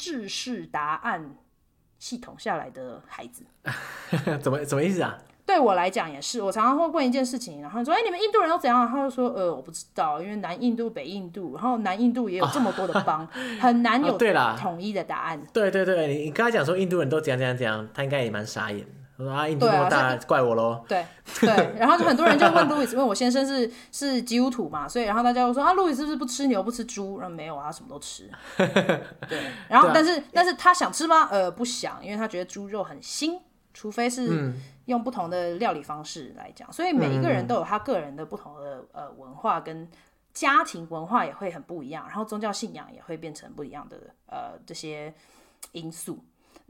制式答案系统下来的孩子。怎么怎么意思啊？对我来讲也是，我常常会问一件事情，然后说：“哎，你们印度人都怎样？”他就说：“呃，我不知道，因为南印度、北印度，然后南印度也有这么多的邦，很难有统一的答案。”对对对，你你刚才讲说印度人都怎样怎样怎样，他应该也蛮傻眼。我说啊，印度那么大，啊、怪我喽。对对，然后就很多人就问路易斯，因为我先生是是基督徒嘛，所以然后大家就说啊，路易斯是不是不吃牛不吃猪？然后没有啊，他什么都吃。对，然后 但是、啊、但是他想吃吗？呃，不想，因为他觉得猪肉很腥。除非是用不同的料理方式来讲，嗯、所以每一个人都有他个人的不同的呃文化，跟家庭文化也会很不一样，然后宗教信仰也会变成不一样的呃这些因素。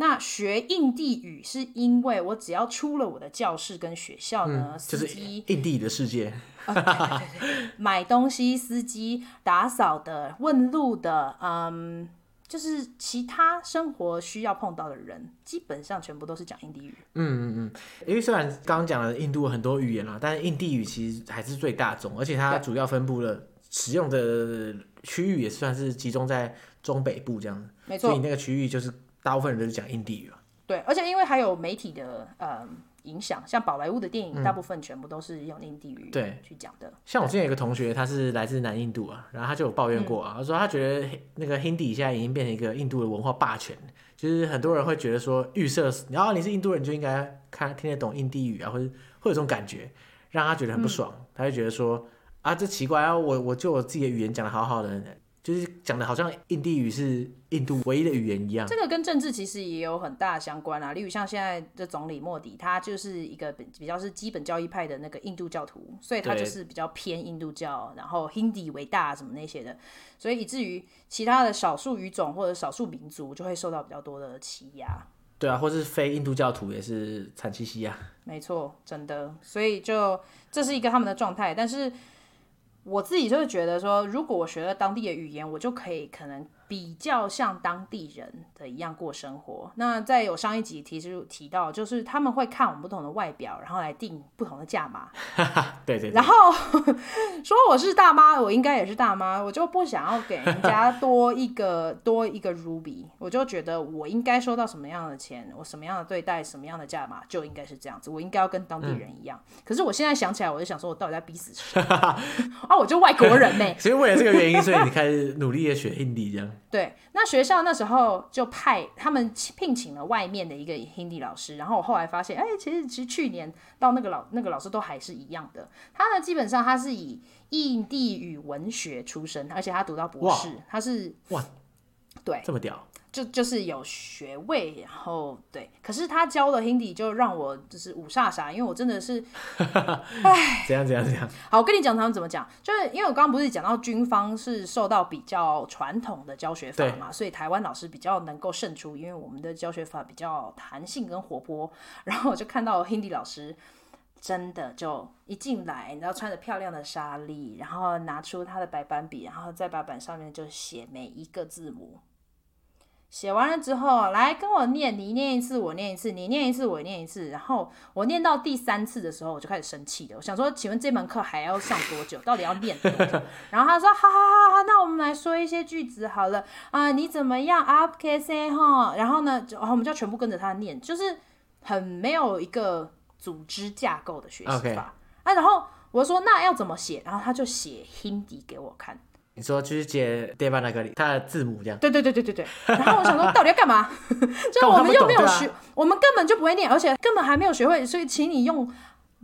那学印地语是因为我只要出了我的教室跟学校呢，嗯、司机印地的世界，呃、对对对买东西、司机、打扫的、问路的，嗯。就是其他生活需要碰到的人，基本上全部都是讲印地语。嗯嗯嗯，因为虽然刚刚讲了印度很多语言啦，但是印地语其实还是最大众，而且它主要分布了使用的区域也算是集中在中北部这样子。没错，所以那个区域就是大部分人都是讲印地语。对，而且因为还有媒体的呃。影响像宝莱坞的电影，大部分全部都是用印地语对去讲的。嗯、像我之前有个同学，他是来自南印度啊，然后他就有抱怨过啊，嗯、他说他觉得那个 Hindi 现在已经变成一个印度的文化霸权，就是很多人会觉得说预设，然后你是印度人就应该看听得懂印地语啊，或者会有这种感觉，让他觉得很不爽，嗯、他就觉得说啊，这奇怪啊，我我就我自己的语言讲的好好的。就是讲的好像印地语是印度唯一的语言一样，这个跟政治其实也有很大相关啊。例如像现在的总理莫迪，他就是一个比较是基本教义派的那个印度教徒，所以他就是比较偏印度教，然后 Hindi 为大什么那些的，所以以至于其他的少数语种或者少数民族就会受到比较多的欺压。对啊，或是非印度教徒也是惨兮兮啊。没错，真的，所以就这是一个他们的状态，但是。我自己就是觉得说，如果我学了当地的语言，我就可以可能比较像当地人的一样过生活。那在有上一集提出提到，就是他们会看我们不同的外表，然后来定不同的价码。对，对对。然后说我是大妈，我应该也是大妈，我就不想要给人家多一个 多一个 Ruby，我就觉得我应该收到什么样的钱，我什么样的对待，什么样的价码就应该是这样子，我应该要跟当地人一样。嗯、可是我现在想起来，我就想说，我到底在逼死谁？啊，我就外国人呢。所以为了这个原因，所以你开始努力的学印地这样。对，那学校那时候就派他们聘请了外面的一个 Hindi 老师，然后我后来发现，哎，其实其实去年到那个老那个老师都还是一样的。他呢，基本上他是以印地语文学出身，而且他读到博士，他是哇，对，这么屌。就就是有学位，然后对，可是他教的 Hindi 就让我就是五煞煞，因为我真的是，哎，怎样怎样怎样？好，我跟你讲他们怎么讲，就是因为我刚刚不是讲到军方是受到比较传统的教学法嘛，所以台湾老师比较能够胜出，因为我们的教学法比较弹性跟活泼。然后我就看到 Hindi 老师真的就一进来，你知道穿着漂亮的纱丽，然后拿出他的白板笔，然后在白板上面就写每一个字母。写完了之后，来跟我念，你念一次，我念一次，你念一次，我念一次。然后我念到第三次的时候，我就开始生气了。我想说，请问这门课还要上多久？到底要念多久？然后他说，好好好好，那我们来说一些句子好了啊、呃，你怎么样？Up can say 哈。然后呢，然后我们就全部跟着他念，就是很没有一个组织架构的学习法。啊，然后我说那要怎么写？然后他就写 Hindi 给我看。你说就是接 Devanagari 它的字母这样。对对对对对对。然后我想说，到底要干嘛？就我们又没有学，我，啊、我们根本就不会念，而且根本还没有学会，所以请你用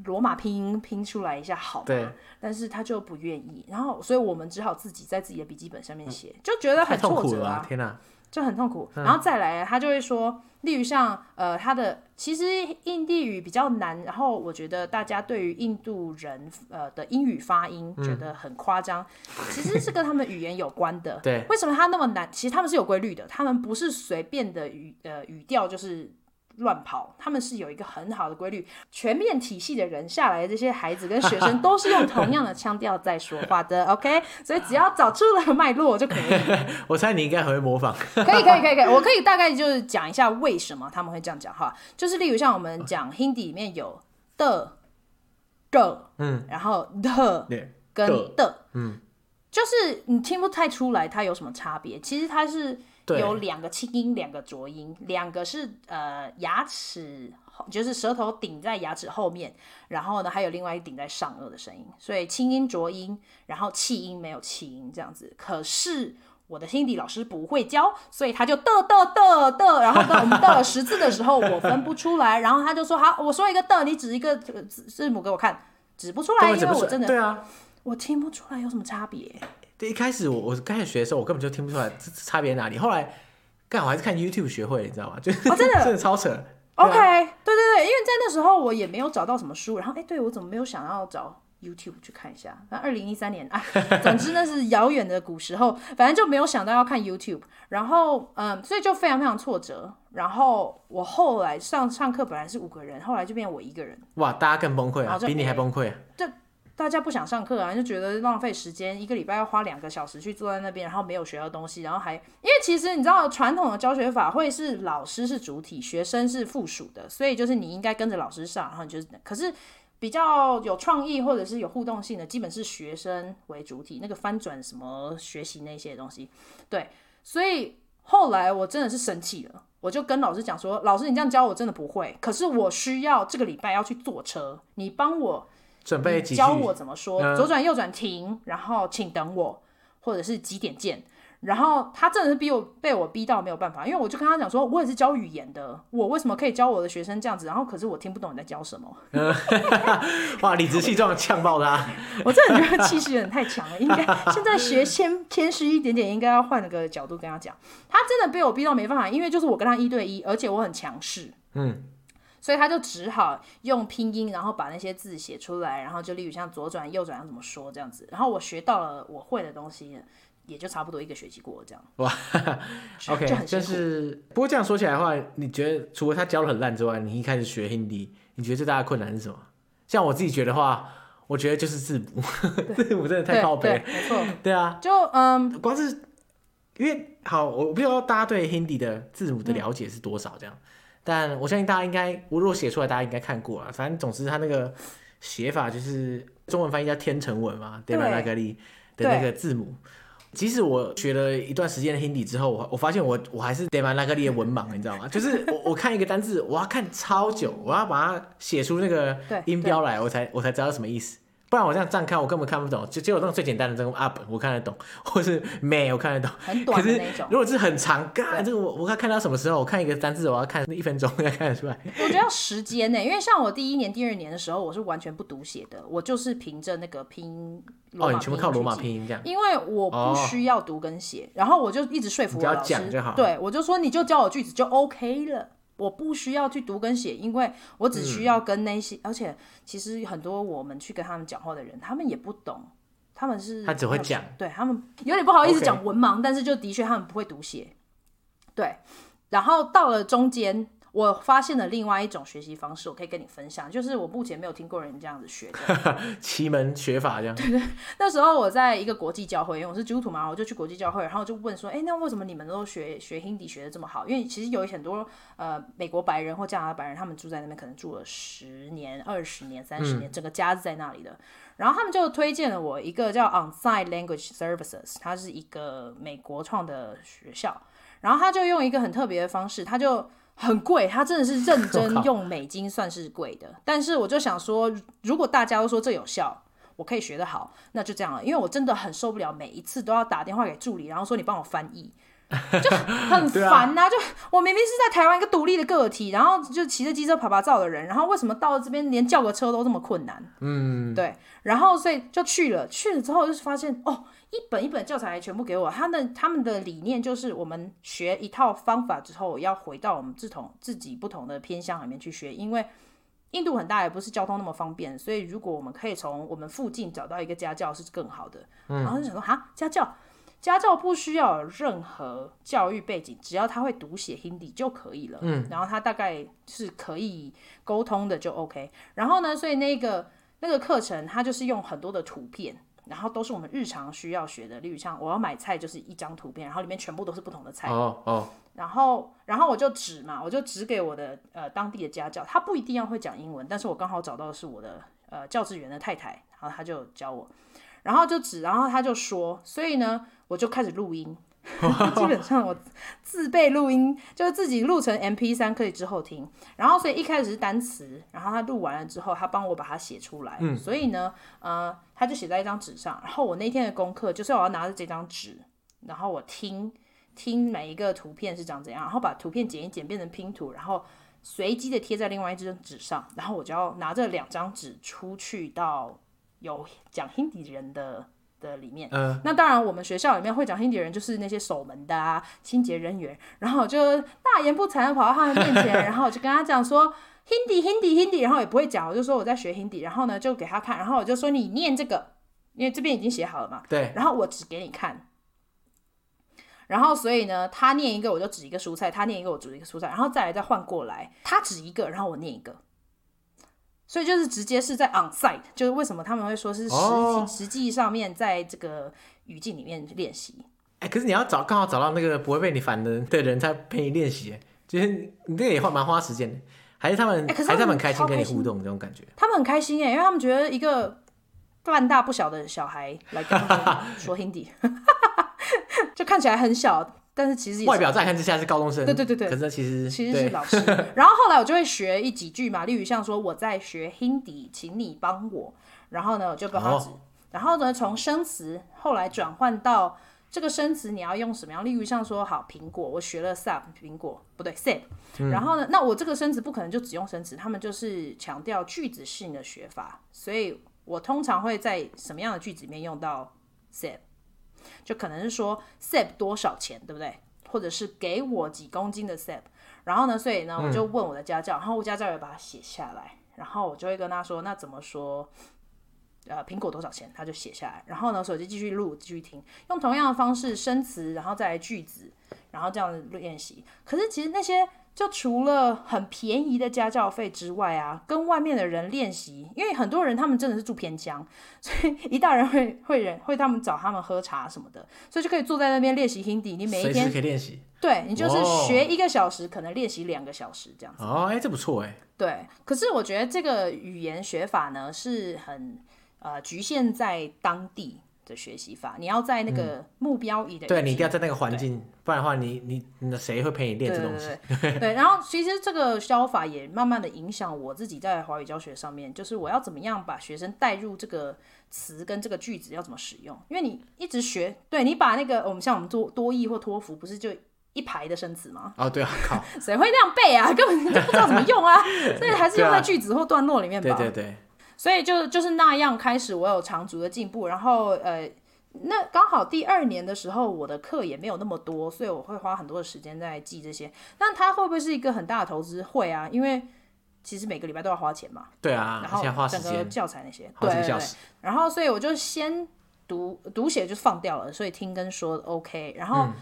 罗马拼音拼出来一下好吗？对。但是他就不愿意，然后所以我们只好自己在自己的笔记本上面写，嗯、就觉得很挫折啊！天哪！就很痛苦，然后再来，他就会说，例如像呃，他的其实印地语比较难，然后我觉得大家对于印度人呃的英语发音觉得很夸张，嗯、其实是跟他们语言有关的。对，为什么他那么难？其实他们是有规律的，他们不是随便的语呃语调就是乱跑，他们是有一个很好的规律，全面体系的人下来的这些孩子跟学生都是用同样的腔调在说话的，OK，所以只要找出了脉络就可以。我猜你应该很会模仿。可以可以可以可以，我可以大概就是讲一下为什么他们会这样讲话，就是例如像我们讲 Hindi 里面有的、的，嗯，然后的跟的，嗯，就是你听不太出来它有什么差别，其实它是。有两个清音，两个浊音，两个是呃牙齿，就是舌头顶在牙齿后面，然后呢还有另外一顶在上颚的声音，所以清音浊音，然后气音没有气音这样子。可是我的 Hindi 老师不会教，所以他就的的的的，然后到我们到了十字的时候，我分不出来，然后他就说好，我说一个的，你指一个字母给我看，指不出来，因为我真的对啊，我听不出来有什么差别。对，一开始我我刚开始学的时候，我根本就听不出来这差别哪里。后来，刚好还是看 YouTube 学会，你知道吗？就、哦、真的 真的超扯。OK，对，啊、对对对，因为在那时候我也没有找到什么书，然后哎，对我怎么没有想要找 YouTube 去看一下？那二零一三年啊，总之那是遥远的古时候，反正就没有想到要看 YouTube。然后嗯，所以就非常非常挫折。然后我后来上上课本来是五个人，后来就变成我一个人。哇，大家更崩溃啊，比你还崩溃。这。大家不想上课啊，就觉得浪费时间，一个礼拜要花两个小时去坐在那边，然后没有学到东西，然后还因为其实你知道传统的教学法会是老师是主体，学生是附属的，所以就是你应该跟着老师上，然后就是可是比较有创意或者是有互动性的，基本是学生为主体，那个翻转什么学习那些东西，对，所以后来我真的是生气了，我就跟老师讲说，老师你这样教我真的不会，可是我需要这个礼拜要去坐车，你帮我。准备教我怎么说，嗯、左转右转停，然后请等我，或者是几点见。然后他真的是逼我，被我逼到没有办法，因为我就跟他讲说，我也是教语言的，我为什么可以教我的学生这样子？然后可是我听不懂你在教什么。嗯、哇，理直气壮呛爆他！我真的觉得气势有点太强了，应该现在学谦谦虚一点点，应该要换个角度跟他讲。他真的被我逼到没办法，因为就是我跟他一对一，而且我很强势。嗯。所以他就只好用拼音，然后把那些字写出来，然后就例如像左转、右转要怎么说这样子。然后我学到了我会的东西，也就差不多一个学期过这样。哇，OK，就就是不过这样说起来的话，你觉得除了他教的很烂之外，你一开始学 Hindi，你觉得最大的困难是什么？像我自己觉得话，我觉得就是字母，字母真的太靠北。没错，对啊，就嗯，光是因为好，我不知道大家对 Hindi 的字母的了解是多少这样。嗯但我相信大家应该，我如果写出来，大家应该看过啊。反正总之，他那个写法就是中文翻译叫天成文嘛，Devanagari 的那个字母。即使我学了一段时间的 Hindi 之后，我我发现我我还是 Devanagari 的文盲，你知道吗？就是我我看一个单字，我要看超久，我要把它写出那个音标来，我才我才知道什么意思。不然我这样这样看，我根本看不懂。就只有那种最简单的这种 up，我看得懂，或是 may 我看得懂。很短的那种。如果是很长，干这个我我要看到什么时候？我看一个单字，我要看一分钟才看得出来。我觉得要时间呢，因为像我第一年、第二年的时候，我是完全不读写的，我就是凭着那个拼音。哦，你全部靠罗马拼音这样。因为我不需要读跟写，哦、然后我就一直说服我老师。只要讲就好。对，我就说你就教我句子就 OK 了。我不需要去读跟写，因为我只需要跟那些，嗯、而且其实很多我们去跟他们讲话的人，他们也不懂，他们是他只会讲，对他们有点不好意思讲文盲.但是就的确他们不会读写，对，然后到了中间。我发现了另外一种学习方式，我可以跟你分享，就是我目前没有听过人这样子学的 奇门学法这样。对对，那时候我在一个国际教会，因为我是基督徒嘛，我就去国际教会，然后就问说，哎，那为什么你们都学学 Hindi 学的这么好？因为其实有很多呃美国白人或加拿大白人，他们住在那边，可能住了十年、二十年、三十年，嗯、整个家是在那里的。然后他们就推荐了我一个叫 Onsite Language Services，它是一个美国创的学校，然后他就用一个很特别的方式，他就。很贵，他真的是认 真用美金算是贵的。但是我就想说，如果大家都说这有效，我可以学得好，那就这样了。因为我真的很受不了每一次都要打电话给助理，然后说你帮我翻译，就很 烦呐、啊。就我明明是在台湾一个独立的个体，然后就骑着机车趴趴走的人，然后为什么到了这边连叫个车都这么困难？嗯，对。然后所以就去了，去了之后就是发现哦。一本一本教材全部给我，他们他们的理念就是，我们学一套方法之后，要回到我们自同自己不同的偏向里面去学。因为印度很大，也不是交通那么方便，所以如果我们可以从我们附近找到一个家教是更好的。然后就想说，哈，家教家教不需要有任何教育背景，只要他会读写 Hindi 就可以了。嗯，然后他大概是可以沟通的就 OK。然后呢，所以那个那个课程它就是用很多的图片。然后都是我们日常需要学的，例如像我要买菜，就是一张图片，然后里面全部都是不同的菜。哦哦。然后，然后我就指嘛，我就指给我的呃当地的家教，他不一定要会讲英文，但是我刚好找到的是我的呃教职员的太太，然后他就教我，然后就指，然后他就说，所以呢，我就开始录音。基本上我自备录音，就是自己录成 M P 三可以之后听。然后所以一开始是单词，然后他录完了之后，他帮我把它写出来。嗯，所以呢，呃，他就写在一张纸上。然后我那天的功课就是我要拿着这张纸，然后我听听每一个图片是长怎样，然后把图片剪一剪变成拼图，然后随机的贴在另外一张纸上。然后我就要拿着两张纸出去到有讲 Hindi 人的。的里面，嗯，那当然，我们学校里面会讲 Hindi 的人就是那些守门的啊、清洁人员，然后我就大言不惭的跑到他们面前，然后我就跟他讲说 Hindi Hindi Hindi，然后也不会讲，我就说我在学 Hindi，然后呢就给他看，然后我就说你念这个，因为这边已经写好了嘛，对，然后我只给你看，然后所以呢，他念一个我就指一个蔬菜，他念一个我指一个蔬菜，然后再来再换过来，他指一个，然后我念一个。所以就是直接是在 on site，就是为什么他们会说是实际、oh. 实际上面在这个语境里面练习。哎、欸，可是你要找刚好找到那个不会被你烦的的人才陪你练习，就是你这个也花蛮花时间的。还是他们，欸、可是他们还是他们很开心跟你互动这种感觉？他们很开心哎，因为他们觉得一个半大不小的小孩来跟他们说 Hindi，就看起来很小。但是其实外表再看之下是高中生，对对对对。可是其实其实是老师。然后后来我就会学一几句嘛，例如像说我在学 Hindi，请你帮我。然后呢，我就帮他指。然后呢，从生词后来转换到这个生词你要用什么样？例如像说好苹果，我学了 sab 苹果，不对 sab。然后呢，那我这个生词不可能就只用生词，他们就是强调句子性的学法，所以我通常会在什么样的句子里面用到 sab？就可能是说 sab 多少钱，对不对？或者是给我几公斤的 sap 然后呢，所以呢，我就问我的家教，嗯、然后我家教也把它写下来，然后我就会跟他说，那怎么说？呃，苹果多少钱？他就写下来，然后呢，手机继续录，继续听，用同样的方式生词，然后再来句子，然后这样子练习。可是其实那些。就除了很便宜的家教费之外啊，跟外面的人练习，因为很多人他们真的是住偏乡，所以一大人会会人会他们找他们喝茶什么的，所以就可以坐在那边练习 Hindi。你每一天可以练习，对，你就是学一个小时，可能练习两个小时这样子。哦，哎、欸，这不错哎。对，可是我觉得这个语言学法呢，是很呃局限在当地。的学习法，你要在那个目标语的、嗯，对，你一定要在那个环境，不然的话你，你你那谁会陪你练这东西？对，对，对，对，然后其实这个教法也慢慢的影响我自己在华语教学上面，就是我要怎么样把学生带入这个词跟这个句子要怎么使用？因为你一直学，对你把那个我们像我们多多义或托福，不是就一排的生词吗？哦，对啊，靠，谁会那样背啊？根本就不知道怎么用啊！所以还是用在句子或段落里面吧。对对对。所以就就是那样开始，我有长足的进步。然后呃，那刚好第二年的时候，我的课也没有那么多，所以我会花很多的时间在记这些。那它会不会是一个很大的投资？会啊，因为其实每个礼拜都要花钱嘛。对啊，然后整个教材那些，对，对，对。然后所以我就先读读写就放掉了，所以听跟说 OK。然后、嗯、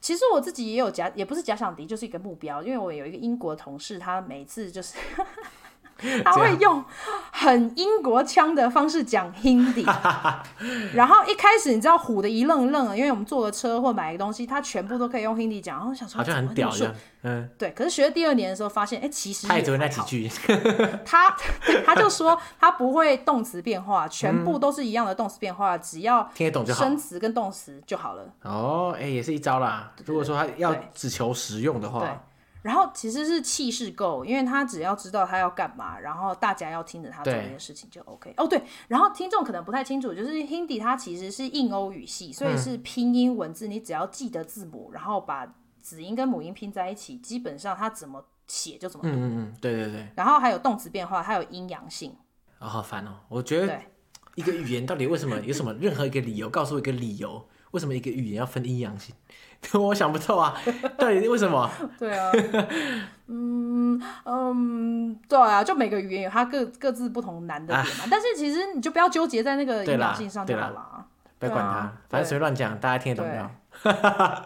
其实我自己也有假，也不是假想敌，就是一个目标，因为我有一个英国同事，他每次就是。他会用很英国腔的方式讲 Hindi，然后一开始你知道唬的一愣一愣，因为我们坐了车或买个东西，他全部都可以用 Hindi 讲，然后想说好像很屌一样，嗯，对。可是学了第二年的时候，发现哎、欸，其实他也只会那几句，他他就说他不会动词变化，全部都是一样的动词变化，只要听得懂就好，生词跟动词就好了。哦，哎、欸，也是一招啦。如果说他要只求实用的话。然后其实是气势够，因为他只要知道他要干嘛，然后大家要听着他做这件事情就 OK。哦，对，然后听众可能不太清楚，就是 Hindi 它其实是印欧语系，所以是拼音文字，你只要记得字母，然后把子音跟母音拼在一起，基本上它怎么写就怎么读。嗯嗯嗯，对对对。然后还有动词变化，还有阴阳性。哦，好烦哦！我觉得一个语言到底为什么有什么任何一个理由，告诉我一个理由，为什么一个语言要分阴阳性？我想不透啊，到底为什么？对啊，嗯嗯，对啊，就每个语言有它各各自不同难的点嘛。啊、但是其实你就不要纠结在那个阴阳性上就好了。不要管他，反正随便乱讲，大家听得懂就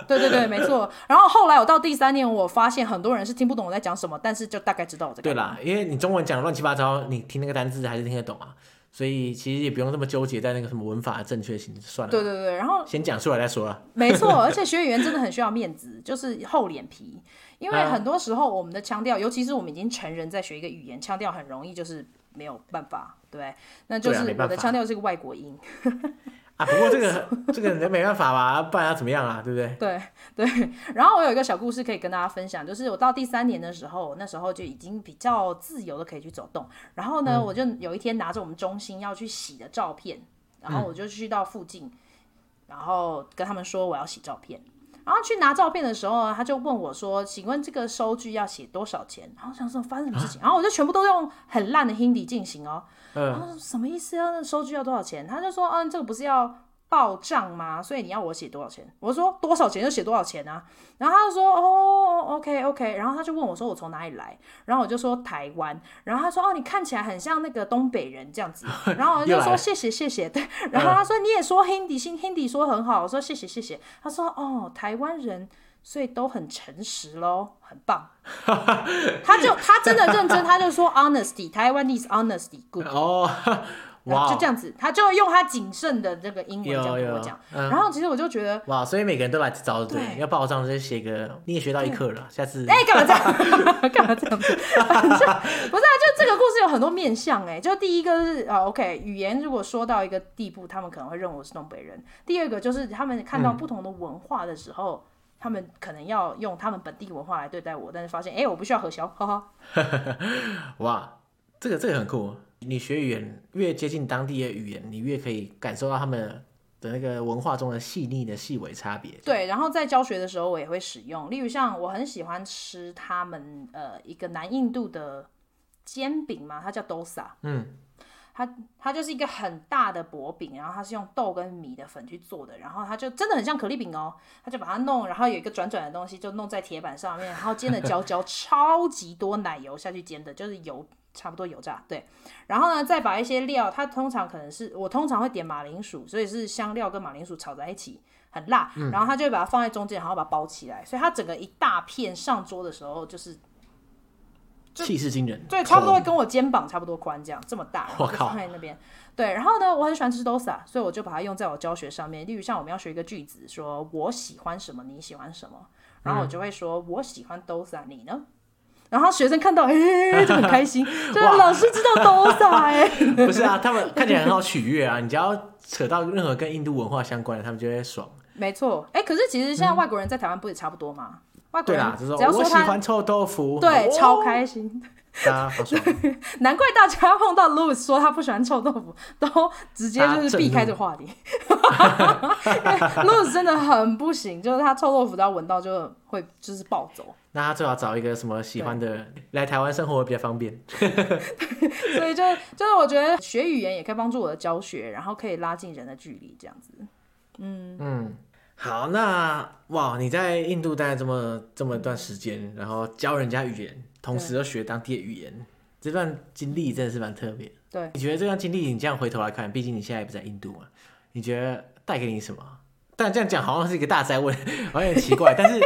对对对，没错。然后后来我到第三年，我发现很多人是听不懂我在讲什么，但是就大概知道我在讲。对啦，因为你中文讲的乱七八糟，你听那个单字还是听得懂啊，所以其实也不用这么纠结在那个什么文法的正确性，算了。对对对，然后先讲出来再说了。没错，而且学语言真的很需要面子，就是厚脸皮，因为很多时候我们的腔调，尤其是我们已经成人在学一个语言，腔调很容易就是没有办法，对，那就是我的腔调是个外国音。啊，不过这个这个人没办法吧，不然要怎么样啊？对不对？对对。然后我有一个小故事可以跟大家分享，就是我到第三年的时候，那时候就已经比较自由的可以去走动。然后呢，嗯、我就有一天拿着我们中心要去洗的照片，然后我就去到附近，嗯、然后跟他们说我要洗照片。然后去拿照片的时候，他就问我说：“请问这个收据要写多少钱？”然后想说发生什么事情，啊、然后我就全部都用很烂的 Hindi 进行哦。嗯、然后说什么意思啊？那收据要多少钱？他就说：“嗯，这个不是要。”报账吗？所以你要我写多少钱？我说多少钱就写多少钱啊。然后他就说哦，OK OK。然后他就问我说我从哪里来？然后我就说台湾。然后他说哦，你看起来很像那个东北人这样子。然后我就说谢谢谢谢。对。然后他说你也说 Hindi，Hindi 说很好。我说谢谢谢谢。他说哦，台湾人所以都很诚实咯，很棒。他就他真的认真，他就说 honesty，台湾 is honesty good。哦。哇，wow, 就这样子，他就用他谨慎的这个英文这样跟我讲，嗯、然后其实我就觉得，哇，所以每个人都来找对，对要报账就写个，你也学到一课了，下次，哎、欸，干嘛这样？干嘛这样子？不是啊，就这个故事有很多面向哎，就第一个是啊，OK，语言如果说到一个地步，他们可能会认为我是东北人；第二个就是他们看到不同的文化的时候，嗯、他们可能要用他们本地文化来对待我，但是发现哎、欸，我不需要核销，哈哈。哇，这个这个很酷。你学语言越接近当地的语言，你越可以感受到他们的那个文化中的细腻的细微差别。对，然后在教学的时候，我也会使用。例如像我很喜欢吃他们呃一个南印度的煎饼嘛，它叫 dosa。嗯，它它就是一个很大的薄饼，然后它是用豆跟米的粉去做的，然后它就真的很像可丽饼哦。它就把它弄，然后有一个转转的东西就弄在铁板上面，然后煎的焦焦，超级多奶油下去煎的，就是油。差不多油炸，对，然后呢，再把一些料，它通常可能是我通常会点马铃薯，所以是香料跟马铃薯炒在一起，很辣，嗯、然后它就会把它放在中间，然后把它包起来，所以它整个一大片上桌的时候就是气势惊人，对，差不多会跟我肩膀差不多宽这样，这么大，我靠，放在那边，对，然后呢，我很喜欢吃 dosa，所以我就把它用在我教学上面，例如像我们要学一个句子，说我喜欢什么，你喜欢什么，然后我就会说、嗯、我喜欢 dosa，你呢？然后学生看到，哎、欸，就很开心，就是老师知道多少哎。不是啊，他们看起来很好取悦啊。你只要扯到任何跟印度文化相关的，他们就会爽。没错，哎、欸，可是其实现在外国人在台湾不也差不多吗？嗯、外国人只要说我喜欢臭豆腐，对，哦、超开心。大家好爽。难怪大家碰到 Louis 说他不喜欢臭豆腐，都直接就是避开这个话题。Louis 真的很不行，就是他臭豆腐只要闻到就会就是暴走。那他最好找一个什么喜欢的来台湾生活会比较方便。所以就就是我觉得学语言也可以帮助我的教学，然后可以拉近人的距离，这样子。嗯嗯，好，那哇，你在印度待这么这么一段时间，然后教人家语言，同时又学当地的语言，这段经历真的是蛮特别。对，你觉得这段经历，你这样回头来看，毕竟你现在也不在印度嘛，你觉得带给你什么？但这样讲好像是一个大哉问，好像很奇怪，但是。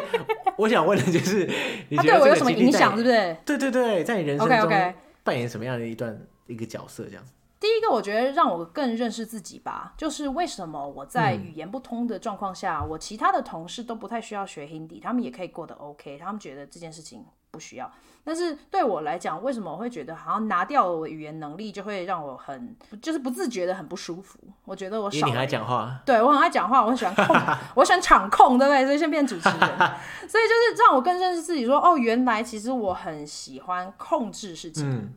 我想问的就是，你觉得对我有什么影响，对不对？对对对，在你人生中扮演什么样的一段一个角色？这样。第一个，我觉得让我更认识自己吧，就是为什么我在语言不通的状况下，嗯、我其他的同事都不太需要学 Hindi，他们也可以过得 OK，他们觉得这件事情不需要。但是对我来讲，为什么我会觉得好像拿掉了我语言能力，就会让我很就是不自觉的很不舒服？我觉得我少。你爱讲话？对，我很爱讲话，我很喜欢控，我喜欢场控，对不对？所以先变主持人，所以就是让我更认识自己说，说哦，原来其实我很喜欢控制事情，嗯、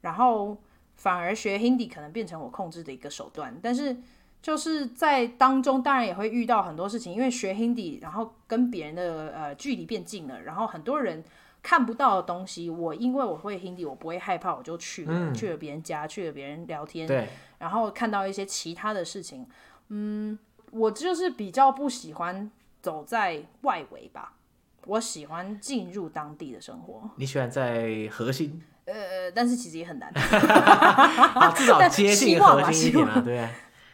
然后反而学 Hindi 可能变成我控制的一个手段。但是就是在当中，当然也会遇到很多事情，因为学 Hindi，然后跟别人的呃距离变近了，然后很多人。看不到的东西，我因为我会 Hindi，我不会害怕，我就去了，嗯、去了别人家，去了别人聊天，然后看到一些其他的事情，嗯，我就是比较不喜欢走在外围吧，我喜欢进入当地的生活。你喜欢在核心？呃，但是其实也很难，至少 接近核心一点啊，对。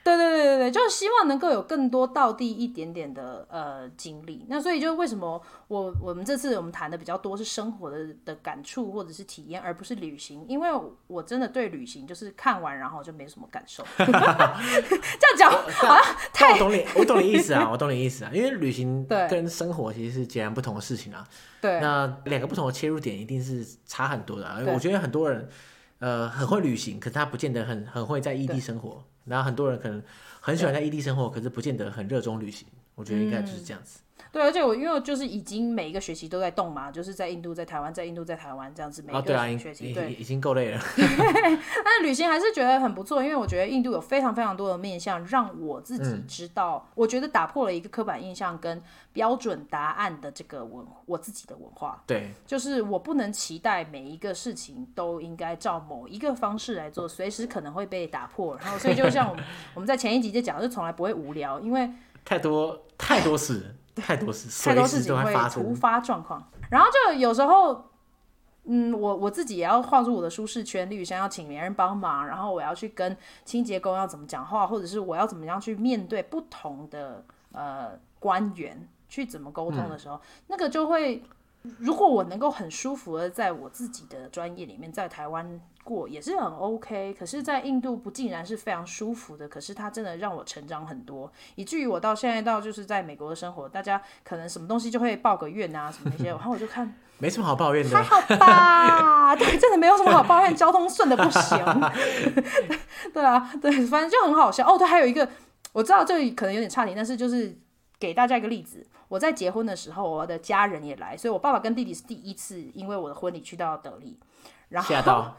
对对对对对，就是希望能够有更多到地一点点的呃经历。那所以就为什么我我们这次我们谈的比较多是生活的的感触或者是体验，而不是旅行，因为我真的对旅行就是看完然后就没什么感受。这样讲好像太我懂你，我懂你意思啊，我懂你意思啊，因为旅行跟生活其实是截然不同的事情啊。对，那两个不同的切入点一定是差很多的啊。我觉得很多人。呃，很会旅行，可是他不见得很很会在异地生活。然后很多人可能很喜欢在异地生活，可是不见得很热衷旅行。我觉得应该就是这样子。嗯对，而且我因为就是已经每一个学期都在动嘛，就是在印度、在台湾、在印度、在台湾这样子，每一个学期、哦、对、已经够累了。但是旅行还是觉得很不错，因为我觉得印度有非常非常多的面向，让我自己知道，嗯、我觉得打破了一个刻板印象跟标准答案的这个文，我自己的文化。对，就是我不能期待每一个事情都应该照某一个方式来做，随时可能会被打破。然后，所以就像我们我们在前一集就讲，就从来不会无聊，因为太多太多事。太多事，太多事情会突发状况，然后就有时候，嗯，我我自己也要跨出我的舒适圈，例如像要请别人帮忙，然后我要去跟清洁工要怎么讲话，或者是我要怎么样去面对不同的呃官员去怎么沟通的时候，嗯、那个就会，如果我能够很舒服的在我自己的专业里面，在台湾。过也是很 OK，可是，在印度不竟然是非常舒服的。可是，它真的让我成长很多，以至于我到现在到就是在美国的生活，大家可能什么东西就会抱个怨啊什么那些，然后我就看 没什么好抱怨的，还好吧？对，真的没有什么好抱怨，交通顺的不行。对啊，对，反正就很好笑。哦，对，还有一个我知道这里可能有点差点，但是就是给大家一个例子，我在结婚的时候，我的家人也来，所以我爸爸跟弟弟是第一次因为我的婚礼去到德里。然后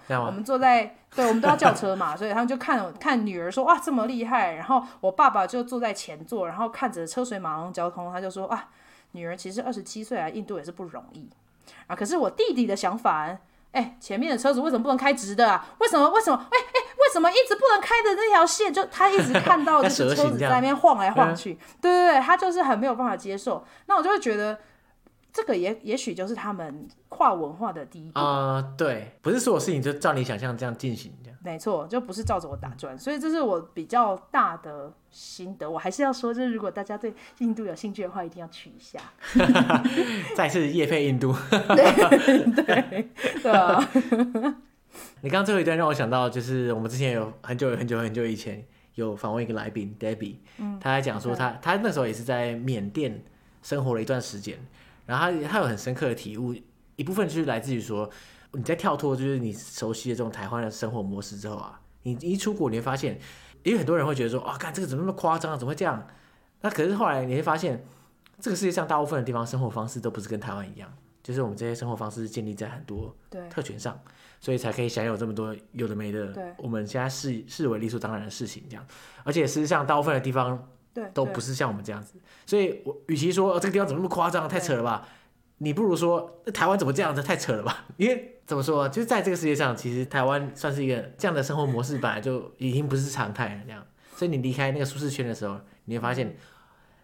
我们坐在，对，我们都要叫车嘛，所以他们就看看女儿说哇这么厉害，然后我爸爸就坐在前座，然后看着车水马龙交通，他就说啊，女儿其实二十七岁来印度也是不容易啊。可是我弟弟的想法，哎，前面的车子为什么不能开直的啊？为什么为什么？哎哎，为什么一直不能开的那条线？就他一直看到就是车子在那边晃来晃去，对对对，他就是很没有办法接受。那我就会觉得。这个也也许就是他们跨文化的第一步啊、呃，对，不是所有事情就照你想象这样进行没错，就不是照着我打转，所以这是我比较大的心得。我还是要说，就是如果大家对印度有兴趣的话，一定要去一下。再次夜配印度，对对对啊！你刚刚最后一段让我想到，就是我们之前有很久很久很久以前有访问一个来宾 Debbie，嗯，他还讲说他他那时候也是在缅甸生活了一段时间。然后他他有很深刻的体悟，一部分就是来自于说，你在跳脱就是你熟悉的这种台湾的生活模式之后啊，你一出国你会发现，因为很多人会觉得说，啊，看这个怎么那么夸张啊，怎么会这样？那可是后来你会发现，这个世界上大部分的地方生活方式都不是跟台湾一样，就是我们这些生活方式是建立在很多特权上，所以才可以享有这么多有的没的，我们现在视视为理所当然的事情这样，而且事实上大部分的地方。都不是像我们这样子，所以我与其说、哦、这个地方怎么那么夸张，太扯了吧，你不如说台湾怎么这样子，太扯了吧。因为怎么说，就是在这个世界上，其实台湾算是一个这样的生活模式，本来就已经不是常态了。这样，所以你离开那个舒适圈的时候，你会发现，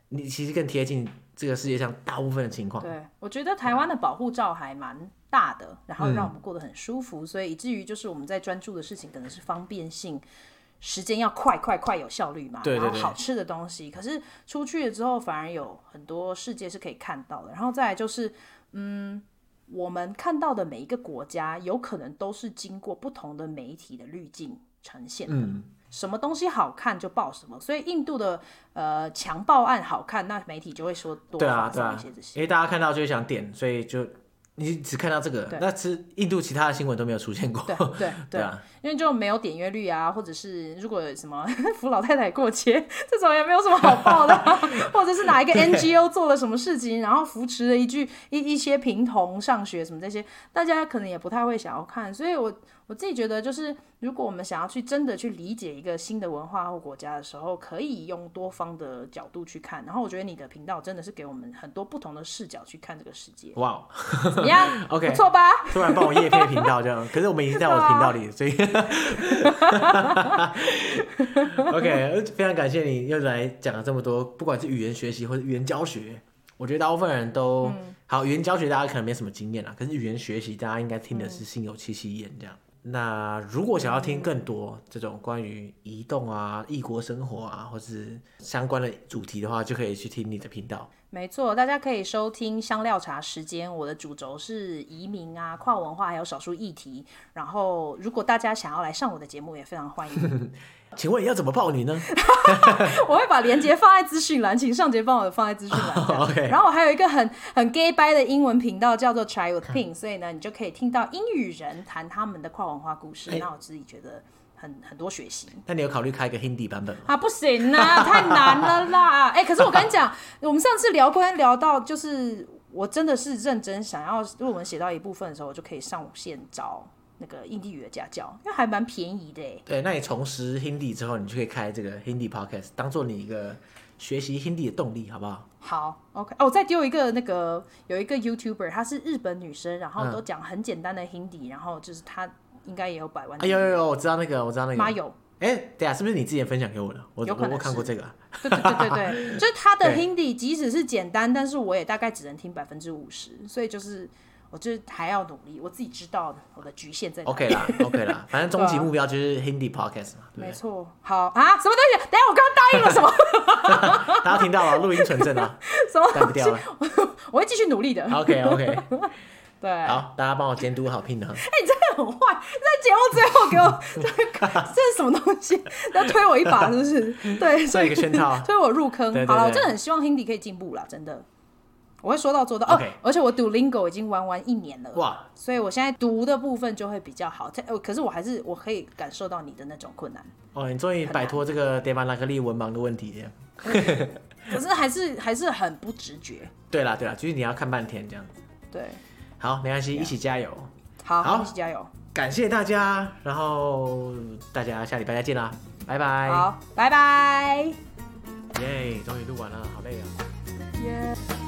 你其实更贴近这个世界上大部分的情况。对，我觉得台湾的保护罩还蛮大的，然后让我们过得很舒服，所以以至于就是我们在专注的事情可能是方便性。时间要快快快，有效率嘛？对对对，然后好吃的东西，可是出去了之后，反而有很多世界是可以看到的。然后再来就是，嗯，我们看到的每一个国家，有可能都是经过不同的媒体的滤镜呈现的。嗯，什么东西好看就报什么，所以印度的呃强暴案好看，那媒体就会说多发生一些这些。对啊，啊，因为大家看到就会想点，所以就。你只看到这个，那其实印度其他的新闻都没有出现过。对 对啊，因为就没有点阅率啊，或者是如果什么 扶老太太过街这种也没有什么好报的，或者是哪一个 NGO 做了什么事情，然后扶持了一句一一些贫童上学什么这些，大家可能也不太会想要看，所以我。我自己觉得，就是如果我们想要去真的去理解一个新的文化或国家的时候，可以用多方的角度去看。然后我觉得你的频道真的是给我们很多不同的视角去看这个世界。哇 Wow，怎么样？OK，不错吧？突然帮我夜配频道这样，可是我们已经在我的频道里，所以 OK，非常感谢你又来讲了这么多，不管是语言学习或者语言教学，我觉得大部分人都、嗯、好。语言教学大家可能没什么经验啊，可是语言学习大家应该听的是心有戚戚焉这样。那如果想要听更多这种关于移动啊、异国生活啊，或是相关的主题的话，就可以去听你的频道。没错，大家可以收听香料茶时间。我的主轴是移民啊、跨文化还有少数议题。然后，如果大家想要来上我的节目，也非常欢迎。请问要怎么报你呢？我会把链接放在资讯栏，请上节帮我放在资讯栏。Oh, okay. 然后我还有一个很很 gay 掰的英文频道，叫做 Chai with Ping，所以呢，你就可以听到英语人谈他们的跨文化故事。欸、那我自己觉得很很多学习。那你有考虑开一个 Hindi 版本吗？啊，不行啊，太难了啦！哎、欸，可是我跟你讲，我们上次聊天聊到，就是我真的是认真想要，如果我们写到一部分的时候，我就可以上线找。那个印地语的家教，因为还蛮便宜的哎。对，那你重拾 Hindi 之后，你就可以开这个 Hindi podcast，当做你一个学习 Hindi 的动力，好不好？好，OK。哦，我再丢一个那个，有一个 YouTuber，她是日本女生，然后都讲很简单的 Hindi，、嗯、然后就是她应该也有百万。哎呦呦呦，我知道那个，我知道那个。妈有。哎，对啊，是不是你之前分享给我的？我有可能我看过这个。对对对对对，就是他的 Hindi 即使是简单，但是我也大概只能听百分之五十，所以就是。我就是还要努力，我自己知道我的局限在。OK 啦，OK 啦，反正终极目标就是 Hindi podcast 嘛。没错。好啊，什么东西？等下我刚刚答应了什么？大家听到了，录音存证啊。什么带不掉了？我会继续努力的。OK OK。对。好，大家帮我监督好平衡。哎，你真的很坏，在节目最后给我，这是什么东西？要推我一把是不是？对，做一个圈套，推我入坑。好了，我真的很希望 Hindi 可以进步啦，真的。我会说到做到.哦，而且我读 Duolingo 已经玩完一年了，哇！所以我现在读的部分就会比较好。可是我还是我可以感受到你的那种困难。哦，你终于摆脱这个 Devanagari 文盲的问题了。可是还是还是很不直觉。对啦对啦，就是你要看半天这样子。对，好，没关系，一起加油。好，好，一起加油。感谢大家，然后大家下礼拜再见啦，拜拜。好，拜拜。耶，终于录完了，好累啊。耶。